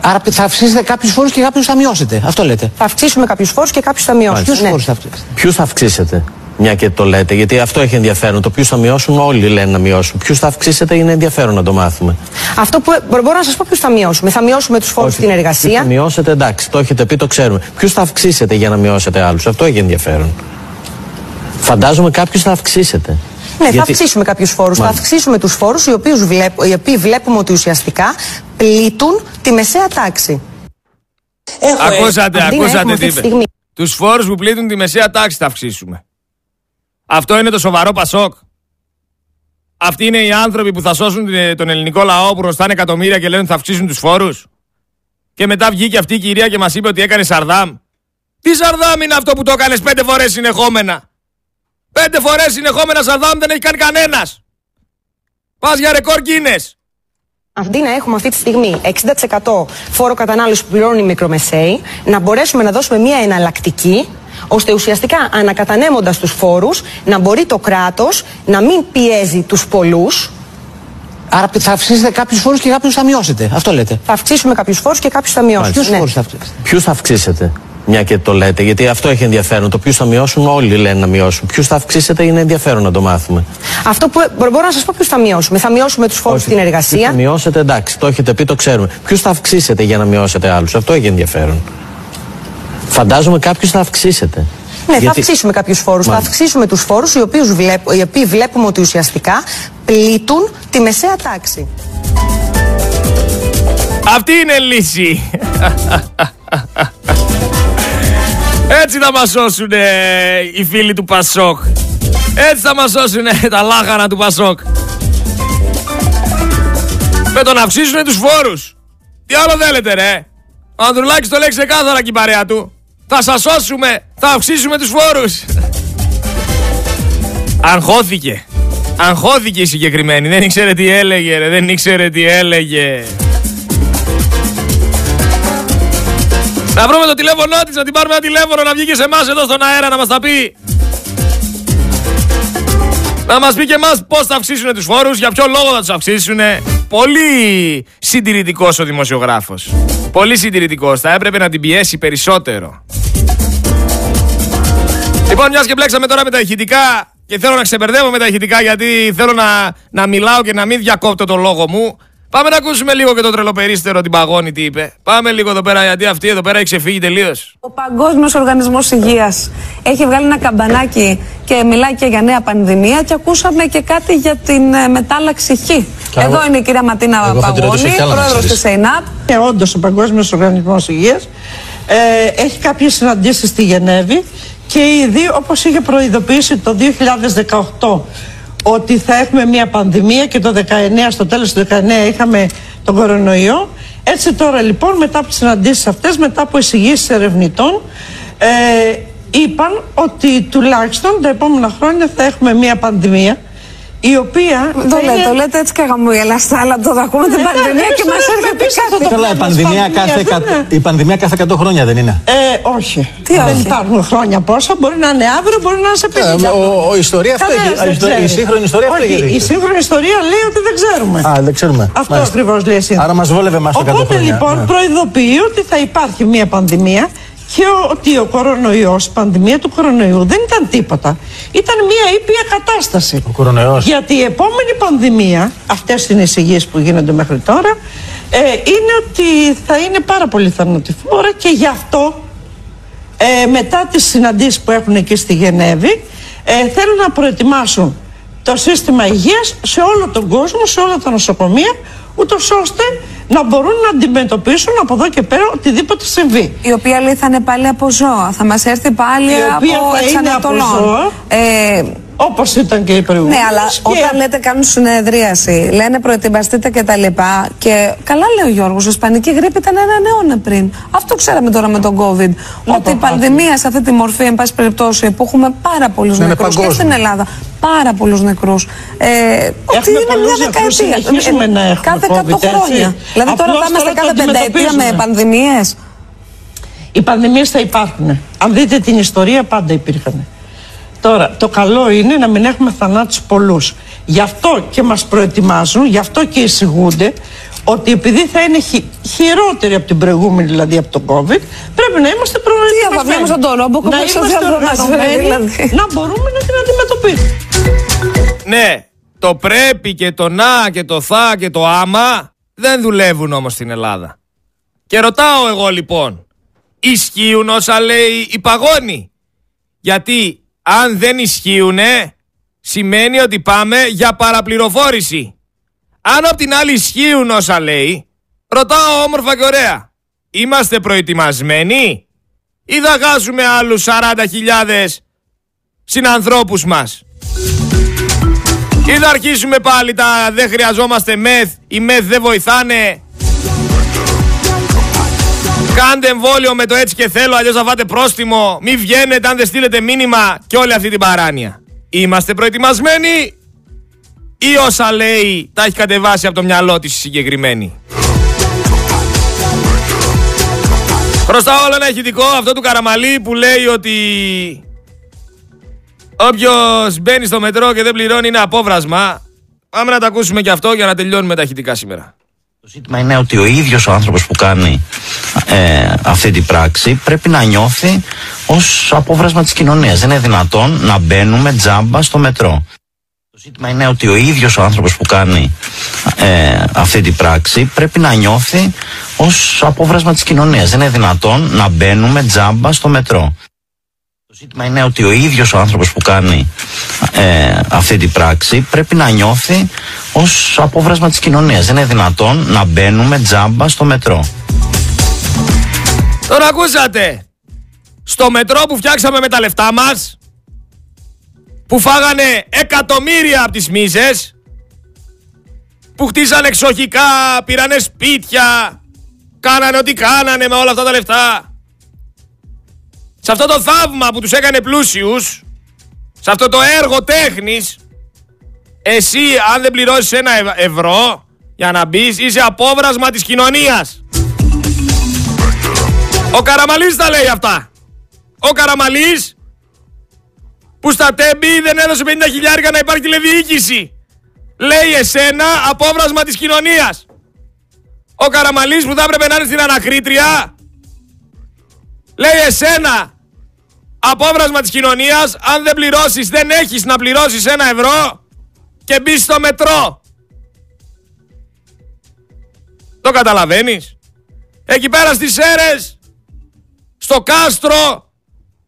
Άρα θα αυξήσετε κάποιους φόρους και κάποιους θα μειώσετε. Αυτό λέτε. Θα αυξήσουμε κάποιους φόρους και κάποιους θα μειώσουμε. Ποιους Ναι. φόρους θα αυξήσετε; Ποιους θα αυξήσετε, μια και το λέτε, γιατί αυτό έχει ενδιαφέρον. Το ποιους θα μειώσουν, όλοι λένε να μειώσουν. Ποιους θα αυξήσετε είναι ενδιαφέρον να το μάθουμε. Αυτό που μπο- μπορώ να σας πω ποιους θα μειώσουμε. Θα μειώσουμε τους φόρους στην Ποιους εργασία. θα μειώσετε, εντάξει, το έχετε πει, το ξέρουμε. Ποιους θα αυξήσετε για να μειώσετε άλλους, αυτό έχει ενδιαφέρον. Φαντάζομαι κάποιους θα αυξήσετε. Ναι, θα Γιατί- αυξήσουμε κάποιους φόρους. Θα Μάλιστα. αυξήσουμε τους φόρους οι, οποίους βλέπ- οι οποίοι βλέπουμε ότι ουσιαστικά πλήττουν τη μεσαία τάξη. Ακούσατε, Αντί να έχουμε ακούσατε αυτή τι τη είπε. στιγμή- Τους φόρους που πλήττουν τη μεσαία τάξη θα αυξήσουμε. Αυτό είναι το σοβαρό Πασόκ. Αυτοί είναι οι άνθρωποι που θα σώσουν την- τον ελληνικό λαό που χρωστάνε εκατομμύρια και λένε ότι θα αυξήσουν τους φόρους. Και μετά βγήκε αυτή η κυρία και μας είπε ότι έκανε Σαρδάμ. Τι Σαρδάμ είναι αυτό που το έκανες πέντε φορές συνεχόμενα; Πέντε φορές συνεχόμενα Σαρδάμ δεν έχει κάνει κανένας. Πας για ρεκόρ Guinness. Αντί να έχουμε αυτή τη στιγμή 60% φόρο κατανάλωσης που πληρώνουν οι μικρομεσαίοι, να μπορέσουμε να δώσουμε μια εναλλακτική, ώστε ουσιαστικά ανακατανέμοντας τους φόρους, να μπορεί το κράτος να μην πιέζει τους πολλούς. Άρα θα αυξήσετε κάποιους φόρους και κάποιους θα μειώσετε. Αυτό λέτε. Θα αυξήσουμε κάποιους φόρους και κάποιους θα μειώσουμε. Ποιου Ναι. φόρους θα αυξήσετε; Ποιους θα αυξήσετε, μια και το λέτε, γιατί αυτό έχει ενδιαφέρον. Το ποιους θα μειώσουν, όλοι λένε να μειώσουν. Ποιους θα αυξήσετε είναι ενδιαφέρον να το μάθουμε. Αυτό που μπο- μπορώ να σας πω ποιους θα μειώσουμε. Θα μειώσουμε τους φόρους στην Ποιους εργασία. θα μειώσετε, εντάξει, το έχετε πει, το ξέρουμε. Ποιους θα αυξήσετε για να μειώσετε άλλους, αυτό έχει ενδιαφέρον. Φαντάζομαι κάποιους θα αυξήσετε. Ναι, θα Γιατί- αυξήσουμε κάποιους φόρους. Θα Μάλιστα. αυξήσουμε τους φόρους οι, οποίους βλέπ- οι οποίοι βλέπουμε ότι ουσιαστικά πλήττουν τη μεσαία τάξη. Αυτή είναι λύση. Έτσι θα μας σώσουν οι φίλοι του Πασόκ. Έτσι θα μας σώσουν τα λάχανα του Πασόκ. Με το να αυξήσουν τους φόρους. Τι άλλο θέλετε ρε; Ο Ανδρουλάκης το λέει ξεκάθαρα και η παρέα του. Θα σας σώσουμε. Θα αυξήσουμε τους φόρους. Αγχώθηκε. Αγχώθηκε η συγκεκριμένη. Δεν ήξερε τι έλεγε ρε. Δεν ήξερε τι έλεγε. Να βρούμε το τηλέφωνό της, να την πάρουμε ένα τηλέφωνο να βγει και σε εμάς εδώ στον αέρα να μας τα πει. Να μας πει και εμάς πώς θα αυξήσουν τους φόρους, για ποιο λόγο θα τους αυξήσουν. Πολύ συντηρητικός ο δημοσιογράφος. Πολύ συντηρητικός. Θα έπρεπε να την πιέσει περισσότερο. Λοιπόν, μιας και μπλέξαμε τώρα με τα ηχητικά και θέλω να ξεμπερδεύω με τα ηχητικά γιατί θέλω να, να μιλάω και να μην διακόπτω τον λόγο μου. Πάμε να ακούσουμε λίγο και το τρελοπερίστερο την παγώνη τι είπε. Πάμε λίγο εδώ πέρα γιατί αυτή εδώ πέρα έχει ξεφύγει τελείως. Ο Παγκόσμιος Οργανισμός Υγείας έχει βγάλει ένα καμπανάκι και μιλάει και για νέα πανδημία και ακούσαμε και κάτι για την ε, μετάλλαξη Χ. Εδώ είναι η κυρία Ματίνα Εγώ θα τη ρωτήσω Παγώνη, κι άλλα να πρόεδρος ξέρεις. της ΕΙΝΑΠ. Και όντως ο Παγκόσμιος Οργανισμός Υγείας ε, έχει κάποιες συναντήσεις στη Γενέβη και ήδη όπως είχε προειδοποιήσει το 2018 ότι θα έχουμε μια πανδημία και το 19, στο τέλος του 19 είχαμε τον κορονοϊό. Έτσι τώρα λοιπόν μετά από τις συναντήσεις αυτές, μετά από εισηγήσεις ερευνητών, ε, είπαν ότι τουλάχιστον τα επόμενα χρόνια θα έχουμε μια πανδημία η οποία Το, θα λέτε, είναι- το λέτε έτσι και γαμουγελαστά, αλλά το ακούμε την Ναι, πανδημία ναι, και ναι, μας ναι, έρχεται επίσης κάτι. αυτό το Καλά, η θέμα πανδημία, της κάθε, πανδημίας, εκατό- ναι. η πανδημία κάθε 100 χρόνια δεν είναι. Ε, όχι. Τι δεν όχι; υπάρχουν χρόνια πόσα. Μπορεί να είναι αύριο, μπορεί να είναι σε 50. Ε, ο- ο- η ιστορία αυτό Κανένας έχει- δεν η ιστορία- η ξέρει. σύγχρονη ιστορία αυτό Όχι, έχει η δείξει. σύγχρονη ιστορία λέει ότι δεν ξέρουμε. Α, δεν ξέρουμε. Αυτό Μάλιστα. ακριβώς λέει η σύγχρονη. Άρα μας βόλευε εμάς το 100 Οπότε χρόνια. λοιπόν Ναι. προειδοποιεί ότι θα υπάρχει μια πανδημία και ο- ότι ο κορονοϊός, η πανδημία του κορονοϊού δεν ήταν τίποτα. Ήταν μια ήπια κατάσταση. Ο κορονοϊός. Γιατί η επόμενη πανδημία, αυτές είναι οι εισηγήσεις που γίνονται μέχρι τώρα, ε, είναι ότι θα είναι πάρα πολύ θανατηφόρα και γι' αυτό ε, μετά τις συναντήσεις που έχουν εκεί στη Γενέβη ε, θέλουν να προετοιμάσουν το σύστημα υγείας σε όλο τον κόσμο, σε όλα τα νοσοκομεία ούτως ώστε να μπορούν να αντιμετωπίσουν από εδώ και πέρα οτιδήποτε συμβεί. Η οποία λέει θα είναι πάλι από ζώα. Θα μας έρθει πάλι Η οποία από θα είναι από εξανατολών. ζώα. Ε, Όπως ήταν και η προηγούμενη. ναι, αλλά όταν λέτε κάνουν συνεδρίαση, λένε προετοιμαστείτε και τα λοιπά. Και καλά λέει ο Γιώργος, η Ισπανική γρήπη ήταν έναν αιώνα πριν. Αυτό ξέραμε τώρα με τον COVID. ότι η πανδημία σε αυτή τη μορφή, εν πάση περιπτώσει, που έχουμε πάρα πολλούς είναι νεκρούς και παγκόσμια. στην Ελλάδα. Πάρα πολλούς νεκρούς. Ε, ότι είναι πολλούς μια νεκρούς, δεκαετία. συνεχίζουμε να έχουμε κάθε 100 COVID, έτσι. Χρόνια. Δηλαδή τώρα Απλώς θα είμαστε τώρα το κάθε πενταετία με αντιμετωπίζουμε. πανδημίες. Οι πανδημίες θα υπάρχουν. Αν δείτε την ιστορία πάντα υπήρχαν. Τώρα, το καλό είναι να μην έχουμε θανάτους πολλούς. Γι' αυτό και μας προετοιμάζουν, γι' αυτό και εισηγούνται ότι επειδή θα είναι χει- χειρότερη από την προηγούμενη, δηλαδή από τον COVID, πρέπει να είμαστε προετοιμασμένοι. αφήνουμε στον τον ρόμπο, Να κόβει στο είμαστε διάδρομο μας, οργανωμένοι, δηλαδή. να μπορούμε να την αντιμετωπίσουμε. Ναι, το πρέπει και το να και το θα και το άμα δεν δουλεύουν όμως στην Ελλάδα. Και ρωτάω εγώ λοιπόν, ισχύουν όσα λέει η παγόνη; Γιατί αν δεν ισχύουνε, σημαίνει ότι πάμε για παραπληροφόρηση. Αν απ' την άλλη ισχύουν όσα λέει, ρωτάω όμορφα και ωραία. Είμαστε προετοιμασμένοι; Ή θα χάσουμε άλλους 40.000 συνανθρώπους μας; Ή θα αρχίσουμε πάλι τα δεν χρειαζόμαστε μεθ, οι μεθ δεν βοηθάνε. Κάντε εμβόλιο με το έτσι και θέλω, αλλιώς θα φάτε πρόστιμο. Μη βγαίνετε αν δεν στείλετε μήνυμα και όλη αυτή την παράνοια. Είμαστε προετοιμασμένοι ή όσα λέει τα έχει κατεβάσει από το μυαλό της η συγκεκριμένη. Χρωστάω όλο ένα ηχητικό αυτό του Καραμαλή που λέει ότι όποιος μπαίνει στο μετρό και δεν πληρώνει είναι απόβρασμα. Πάμε να τα ακούσουμε και αυτό για να τελειώνουμε τα ηχητικά σήμερα. Το ζήτημα είναι ότι ο ίδιος ο άνθρωπος που κάνει ε, αυτή την πράξη πρέπει να νιώθει ως απόβρασμα της κοινωνίας. Δεν είναι δυνατόν να μπαίνουμε τζάμπα στο μετρό. Το ζήτημα είναι ότι ο ίδιος ο άνθρωπος που κάνει ε, αυτή την πράξη πρέπει να νιώθει ως απόβρασμα της κοινωνίας. Δεν είναι δυνατόν να μπαίνουμε τζάμπα στο μετρό. Το ζήτημα είναι ότι ο ίδιος ο άνθρωπος που κάνει ε, αυτή την πράξη πρέπει να νιώθει ως απόβρασμα της κοινωνίας. Δεν είναι δυνατόν να μπαίνουμε τζάμπα στο μετρό. Τον ακούσατε; Στο μετρό που φτιάξαμε με τα λεφτά μας, που φάγανε εκατομμύρια από τις μίζες, που χτίσανε εξοχικά, πήρανε σπίτια, κάνανε ό,τι κάνανε με όλα αυτά τα λεφτά. Σε αυτό το θαύμα που τους έκανε πλούσιους, σε αυτό το έργο τέχνης, εσύ αν δεν πληρώσεις ένα ευ- ευρώ για να μπεις, είσαι απόβρασμα της κοινωνίας. Ο Καραμαλής τα λέει αυτά. Ο Καραμαλής που στα τέμπη δεν έδωσε 50 χιλιάρικα να υπάρχει τηλεδιοίκηση. Λέει εσένα απόβρασμα της κοινωνίας. Ο Καραμαλής που θα έπρεπε να είναι στην ανακρίτρια. Λέει εσένα απόβρασμα της κοινωνίας αν δεν πληρώσεις δεν έχεις να πληρώσεις ένα ευρώ και μπεις στο μετρό. Το καταλαβαίνεις; Εκεί πέρα στις Σέρες, στο κάστρο,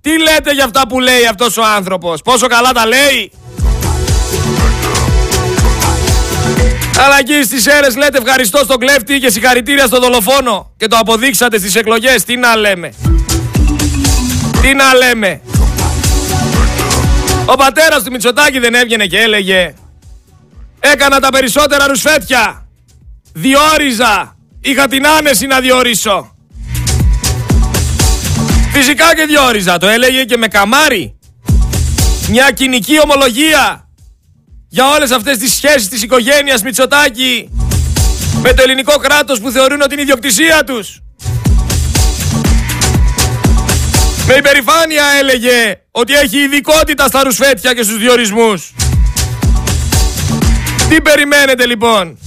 τι λέτε για αυτά που λέει αυτός ο άνθρωπος; Πόσο καλά τα λέει; Αλλά εκεί στις αίρες λέτε ευχαριστώ στον κλέφτη και συγχαρητήρια στον δολοφόνο. Και το αποδείξατε στις εκλογές. Τι να λέμε. Τι να λέμε. Ο πατέρας του Μητσοτάκη δεν έβγαινε και έλεγε Έκανα τα περισσότερα ρουσφέτια. Διόριζα. Είχα την άνεση να διορίσω. Φυσικά και διόριζα. Το έλεγε και με καμάρι. Μια κοινική ομολογία για όλες αυτές τις σχέσεις της οικογένειας Μητσοτάκη με το ελληνικό κράτος που θεωρούν ότι είναι ιδιοκτησία τους. Με υπερηφάνεια έλεγε ότι έχει ειδικότητα στα ρουσφέτια και στους διορισμούς. Τι περιμένετε λοιπόν;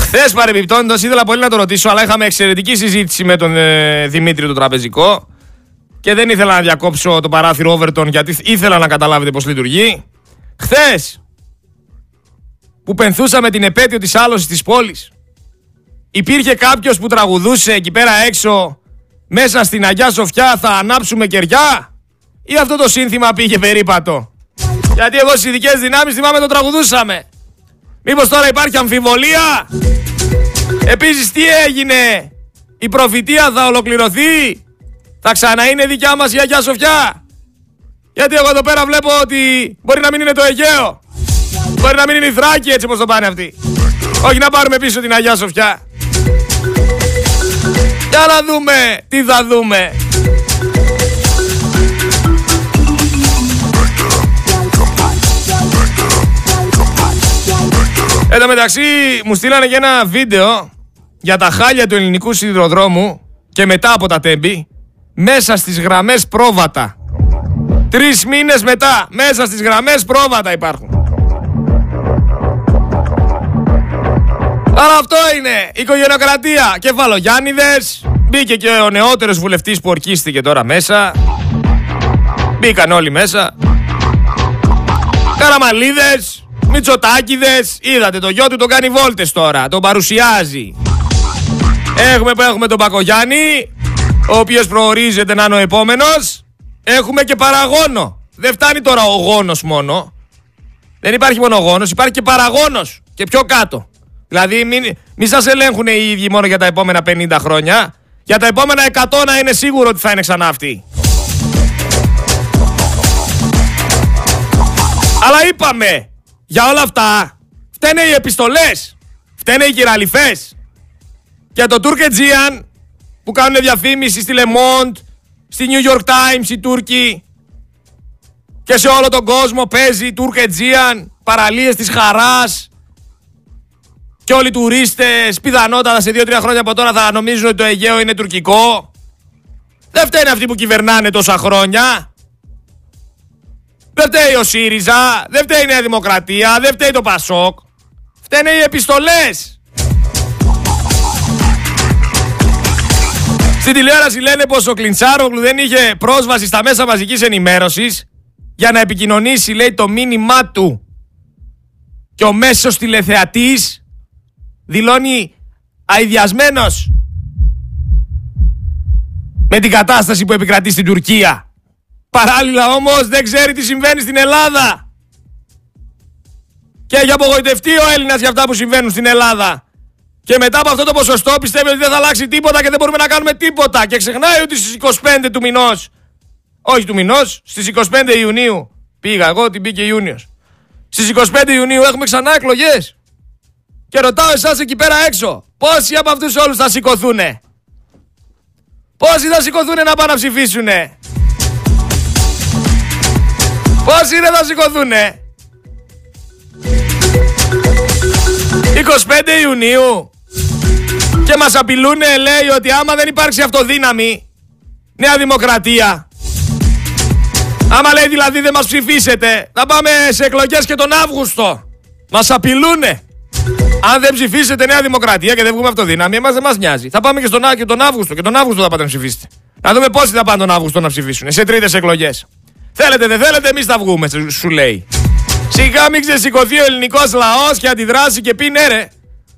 Χθες παρεμπιπτόντως ήθελα πολύ να το ρωτήσω, αλλά είχαμε εξαιρετική συζήτηση με τον ε, Δημήτρη το τραπεζικό και δεν ήθελα να διακόψω το παράθυρο Overton γιατί ήθελα να καταλάβετε πώς λειτουργεί. Χθες που πενθούσαμε την επέτειο της άλωσης της πόλης υπήρχε κάποιος που τραγουδούσε εκεί πέρα έξω μέσα στην Αγιά Σοφιά θα ανάψουμε κεριά ή αυτό το σύνθημα πήγε περίπατο; Γιατί εγώ στις ειδικές δυνάμεις θυμάμαι το τραγουδούσαμε. Μήπως τώρα υπάρχει αμφιβολία; Επίσης τι έγινε; Η προφητεία θα ολοκληρωθεί; Θα ξανά είναι δικιά μας η Αγιά Σοφιά; Γιατί εγώ εδώ πέρα βλέπω ότι μπορεί να μην είναι το Αιγαίο. Μπορεί να μην είναι η Θράκη έτσι όπως το πάνε αυτοί. Όχι να πάρουμε πίσω την Αγιά Σοφιά. Για να δούμε τι θα δούμε. Εν τω μεταξύ μου στείλανε και ένα βίντεο για τα χάλια του ελληνικού σιδηροδρόμου και μετά από τα τέμπη μέσα στις γραμμές πρόβατα. Τρεις μήνες μετά μέσα στις γραμμές πρόβατα υπάρχουν. Άρα αυτό είναι οικογενειοκρατία. Κεφαλογιάννηδες. Μπήκε και ο νεότερος βουλευτής που ορκίστηκε τώρα μέσα. Μπήκαν όλοι μέσα. Καραμαλίδες. Μητσοτάκηδες. Είδατε το γιο του τον κάνει βόλτες τώρα. Τον παρουσιάζει. Έχουμε που έχουμε τον Πακογιάννη. Ο οποίος προορίζεται να είναι ο επόμενος. Έχουμε και παραγόνο. Δεν φτάνει τώρα ο γόνος μόνο. Δεν υπάρχει μόνο γόνος, υπάρχει και παραγόνος. Και πιο κάτω. Δηλαδή μην, μην σας ελέγχουν οι ίδιοι μόνο για τα επόμενα 50 χρόνια. Για τα επόμενα 100 να είναι σίγουρο ότι θα είναι ξανά αυτοί. Αλλά είπαμε, για όλα αυτά, φταίνε οι επιστολές, φταίνε οι κυραλιφές. Για το Τουρκετζίαν που κάνουν διαφήμιση στη Le Monde, στη New York Times οι Τούρκοι και σε όλο τον κόσμο παίζει Τουρκετζίαν, παραλίες της χαράς και όλοι οι τουρίστες πιθανότατα σε 2-3 χρόνια από τώρα θα νομίζουν ότι το Αιγαίο είναι τουρκικό. Δεν φταίνε αυτοί που κυβερνάνε τόσα χρόνια. Δεν φταίει ο ΣΥΡΙΖΑ, δεν φταίει η Νέα Δημοκρατία, δεν φταίει το ΠΑΣΟΚ. Φταίνε οι επιστολές. Στην τηλεόραση λένε πως ο Κλιντσάρογλου δεν είχε πρόσβαση στα μέσα μαζικής ενημέρωσης για να επικοινωνήσει, λέει, το μήνυμά του. Και ο μέσος τηλεθεατής δηλώνει αειδιασμένος με την κατάσταση που επικρατεί στην Τουρκία. Παράλληλα όμως δεν ξέρει τι συμβαίνει στην Ελλάδα. Και έχει απογοητευτεί ο Έλληνας για αυτά που συμβαίνουν στην Ελλάδα. Και μετά από αυτό το ποσοστό πιστεύει ότι δεν θα αλλάξει τίποτα και δεν μπορούμε να κάνουμε τίποτα. Και ξεχνάει ότι στις 25 του μηνός, όχι του μηνός, στις 25 Ιουνίου, πήγα εγώ ότι μπήκε Ιούνιος. Στις 25 Ιουνίου έχουμε ξανά εκλογές. Και ρωτάω εσάς εκεί πέρα έξω, πόσοι από αυτούς όλους θα σηκωθούνε; Πόσοι θα σηκωθούνε να πάνε να ψηφίσουνε; Πόσοι δεν θα σηκωθούνε; 25 Ιουνίου και μας απειλούνε λέει ότι άμα δεν υπάρξει αυτοδύναμη Νέα Δημοκρατία άμα λέει δηλαδή δεν μας ψηφίσετε θα πάμε σε εκλογές και τον Αύγουστο μας απειλούνε αν δεν ψηφίσετε Νέα Δημοκρατία και δεν βγούμε αυτοδύναμη εμάς δεν μας νοιάζει θα πάμε και, στον, και τον Αύγουστο και τον Αύγουστο θα πάτε να ψηφίσετε να δούμε πόσοι θα πάνε τον Αύγουστο να ψηφίσουν σε τρίτες εκλογές θέλετε δεν θέλετε εμείς θα βγούμε σου λέει Σιγά μην ξεσηκωθεί ο ελληνικός λαός και αντιδράσει και πει ναι, ρε.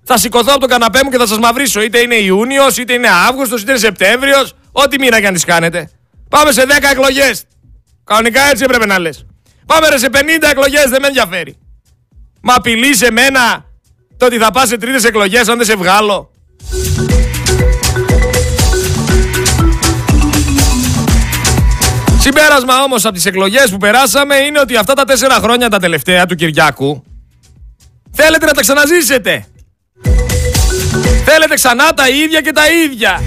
Θα σηκωθώ από το καναπέ μου και θα σας μαυρίσω. Είτε είναι Ιούνιος, είτε είναι Αύγουστος, είτε είναι Σεπτέμβριος. Ό,τι μήνα και αν τις κάνετε. Πάμε σε 10 εκλογές. Κανονικά έτσι έπρεπε να λες. Πάμε ρε σε 50 εκλογές, δεν με ενδιαφέρει. Μα απειλείς σε μένα το ότι θα πας σε τρίτες εκλογές αν δεν σε βγάλω. Συμπέρασμα όμως από τις εκλογές που περάσαμε είναι ότι αυτά τα τέσσερα χρόνια τα τελευταία του Κυριάκου θέλετε να τα ξαναζήσετε. Θέλετε ξανά τα ίδια και τα ίδια.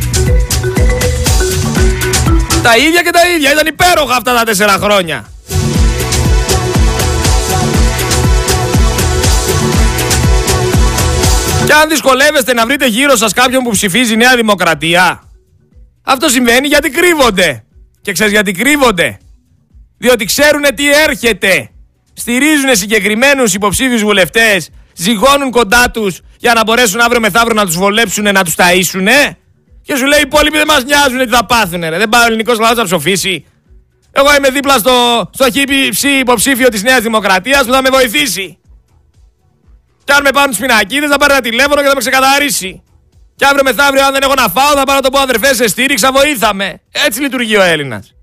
Τα ίδια και τα ίδια. Ήταν υπέροχα αυτά τα τέσσερα χρόνια. Και αν δυσκολεύεστε να βρείτε γύρω σας κάποιον που ψηφίζει Νέα Δημοκρατία, αυτό συμβαίνει γιατί κρύβονται. Και ξέρεις γιατί κρύβονται; Διότι ξέρουν τι έρχεται. Στηρίζουν συγκεκριμένους υποψήφιους βουλευτές. Ζυγώνουν κοντά τους για να μπορέσουν αύριο μεθαύριο να τους βολέψουν, να τους ταΐσουν. Και σου λέει οι υπόλοιποι δεν μας νοιάζουν τι θα πάθουν. Ρε. Δεν πάει ο ελληνικός λαός να ψοφήσει. Εγώ είμαι δίπλα στο, στο χύψη υποψήφιο της Νέας Δημοκρατίας που θα με βοηθήσει. Και αν με πάρουν τους πινακίδες θα πάρει ένα τηλέφωνο και θα με ξεκαθαρίσει. Και αύριο μεθαύριο, αν δεν έχω να φάω, θα πάρω να το πω αδερφές, σε στήριξα, βοήθαμε. Έτσι λειτουργεί ο Έλληνας.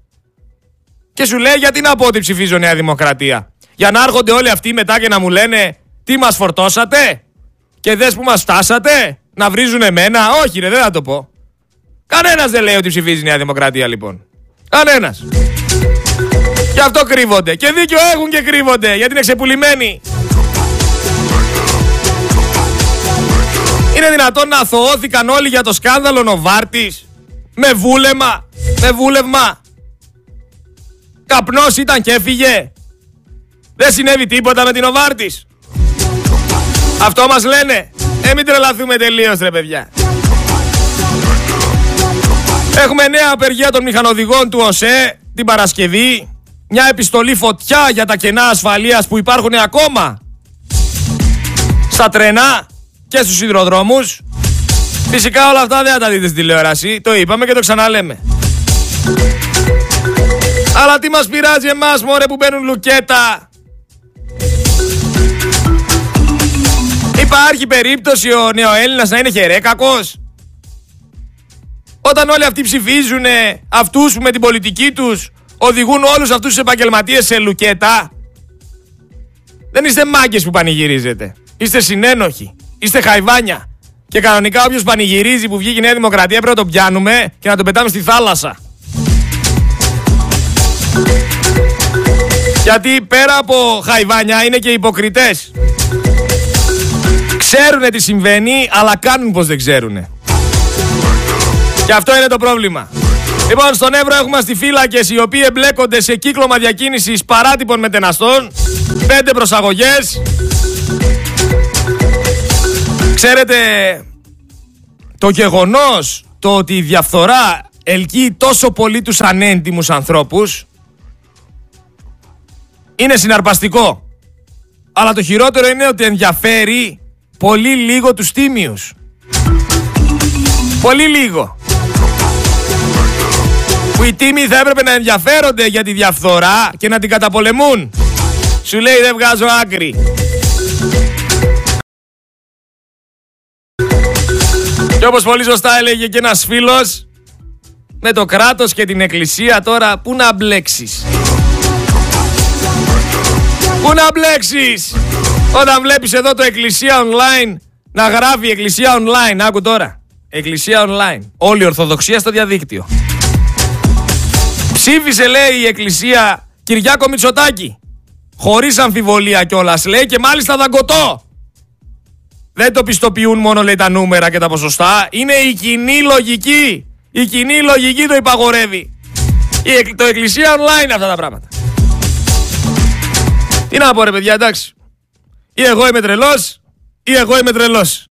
Και σου λέει, γιατί να πω ότι ψηφίζω Νέα Δημοκρατία; Για να έρχονται όλοι αυτοί μετά και να μου λένε Τι μας φορτώσατε; Και δες που μας φτάσατε; Να βρίζουν εμένα; Όχι ρε δεν θα το πω. Κανένας δεν λέει ότι ψηφίζει η Νέα Δημοκρατία λοιπόν. Κανένας. Και αυτό κρύβονται. Και δίκιο έχουν και κρύβονται γιατί είναι ξεπουλημένοι. Είναι δυνατόν να αθωώθηκαν όλοι για το σκάνδαλο Νοβάρτης; Με βούλεμα, με βούλευμα. Καπνός ήταν και έφυγε. Δεν συνέβη τίποτα με την Νοβάρτης. Αυτό μας λένε. Ε, μην τρελαθούμε τελείως ρε παιδιά. Έχουμε νέα απεργία των μηχανοδηγών του ΟΣΕ την Παρασκευή. Μια επιστολή φωτιά για τα κενά ασφαλείας που υπάρχουν ακόμα στα τρένα και στους σιδηροδρόμους. Φυσικά όλα αυτά δεν θα τα δείτε στην τηλεόραση. Το είπαμε και το ξαναλέμε. Αλλά τι μας πειράζει εμάς μωρέ που μπαίνουν λουκέτα; Υπάρχει περίπτωση ο νεοέλληνας να είναι χερέκακος. Όταν όλοι αυτοί ψηφίζουν αυτούς που με την πολιτική τους οδηγούν όλους αυτούς τους επαγγελματίες σε λουκέτα; Δεν είστε μάγκες που πανηγυρίζετε. Είστε συνένοχοι. Είστε χαϊβάνια. Και κανονικά όποιος πανηγυρίζει που βγήκε η Νέα Δημοκρατία πρέπει να τον πιάνουμε και να τον πετάμε στη θάλασσα. Γιατί πέρα από χαϊβάνια είναι και υποκριτές. Ξέρουνε τι συμβαίνει, αλλά κάνουν πως δεν ξέρουνε. Και αυτό είναι το πρόβλημα. Λοιπόν, στον Εύρο έχουμε φύλακες οι οποίοι εμπλέκονται σε κύκλωμα διακίνησης παράτυπων μετεναστών. Πέντε προσαγωγές. Ξέρετε, το γεγονός το ότι η διαφθορά ελκύει τόσο πολύ τους ανέντιμους ανθρώπους είναι συναρπαστικό. Αλλά το χειρότερο είναι ότι ενδιαφέρει πολύ λίγο τους τίμιους. Πολύ λίγο. Που οι τίμοι θα έπρεπε να ενδιαφέρονται για τη διαφθορά και να την καταπολεμούν. Σου λέει δεν βγάζω άκρη. Και όπως πολύ σωστά έλεγε και ένας φίλος, με το κράτος και την εκκλησία τώρα πού να μπλέξεις; Πού να μπλέξεις; Όταν βλέπεις εδώ το εκκλησία online να γράφει εκκλησία online, άκου τώρα. Εκκλησία online. Όλη η Ορθοδοξία στο διαδίκτυο. Ψήφισε λέει η εκκλησία Κυριάκο Μητσοτάκη. Χωρίς αμφιβολία κιόλας λέει και μάλιστα δαγκωτό. Δεν το πιστοποιούν μόνο λέει τα νούμερα και τα ποσοστά. Είναι η κοινή λογική. Η κοινή λογική το υπαγορεύει. Η, το εκκλησία online αυτά τα πράγματα. Τι να πω ρε παιδιά εντάξει. Ή εγώ είμαι τρελός ή εγώ είμαι τρελός.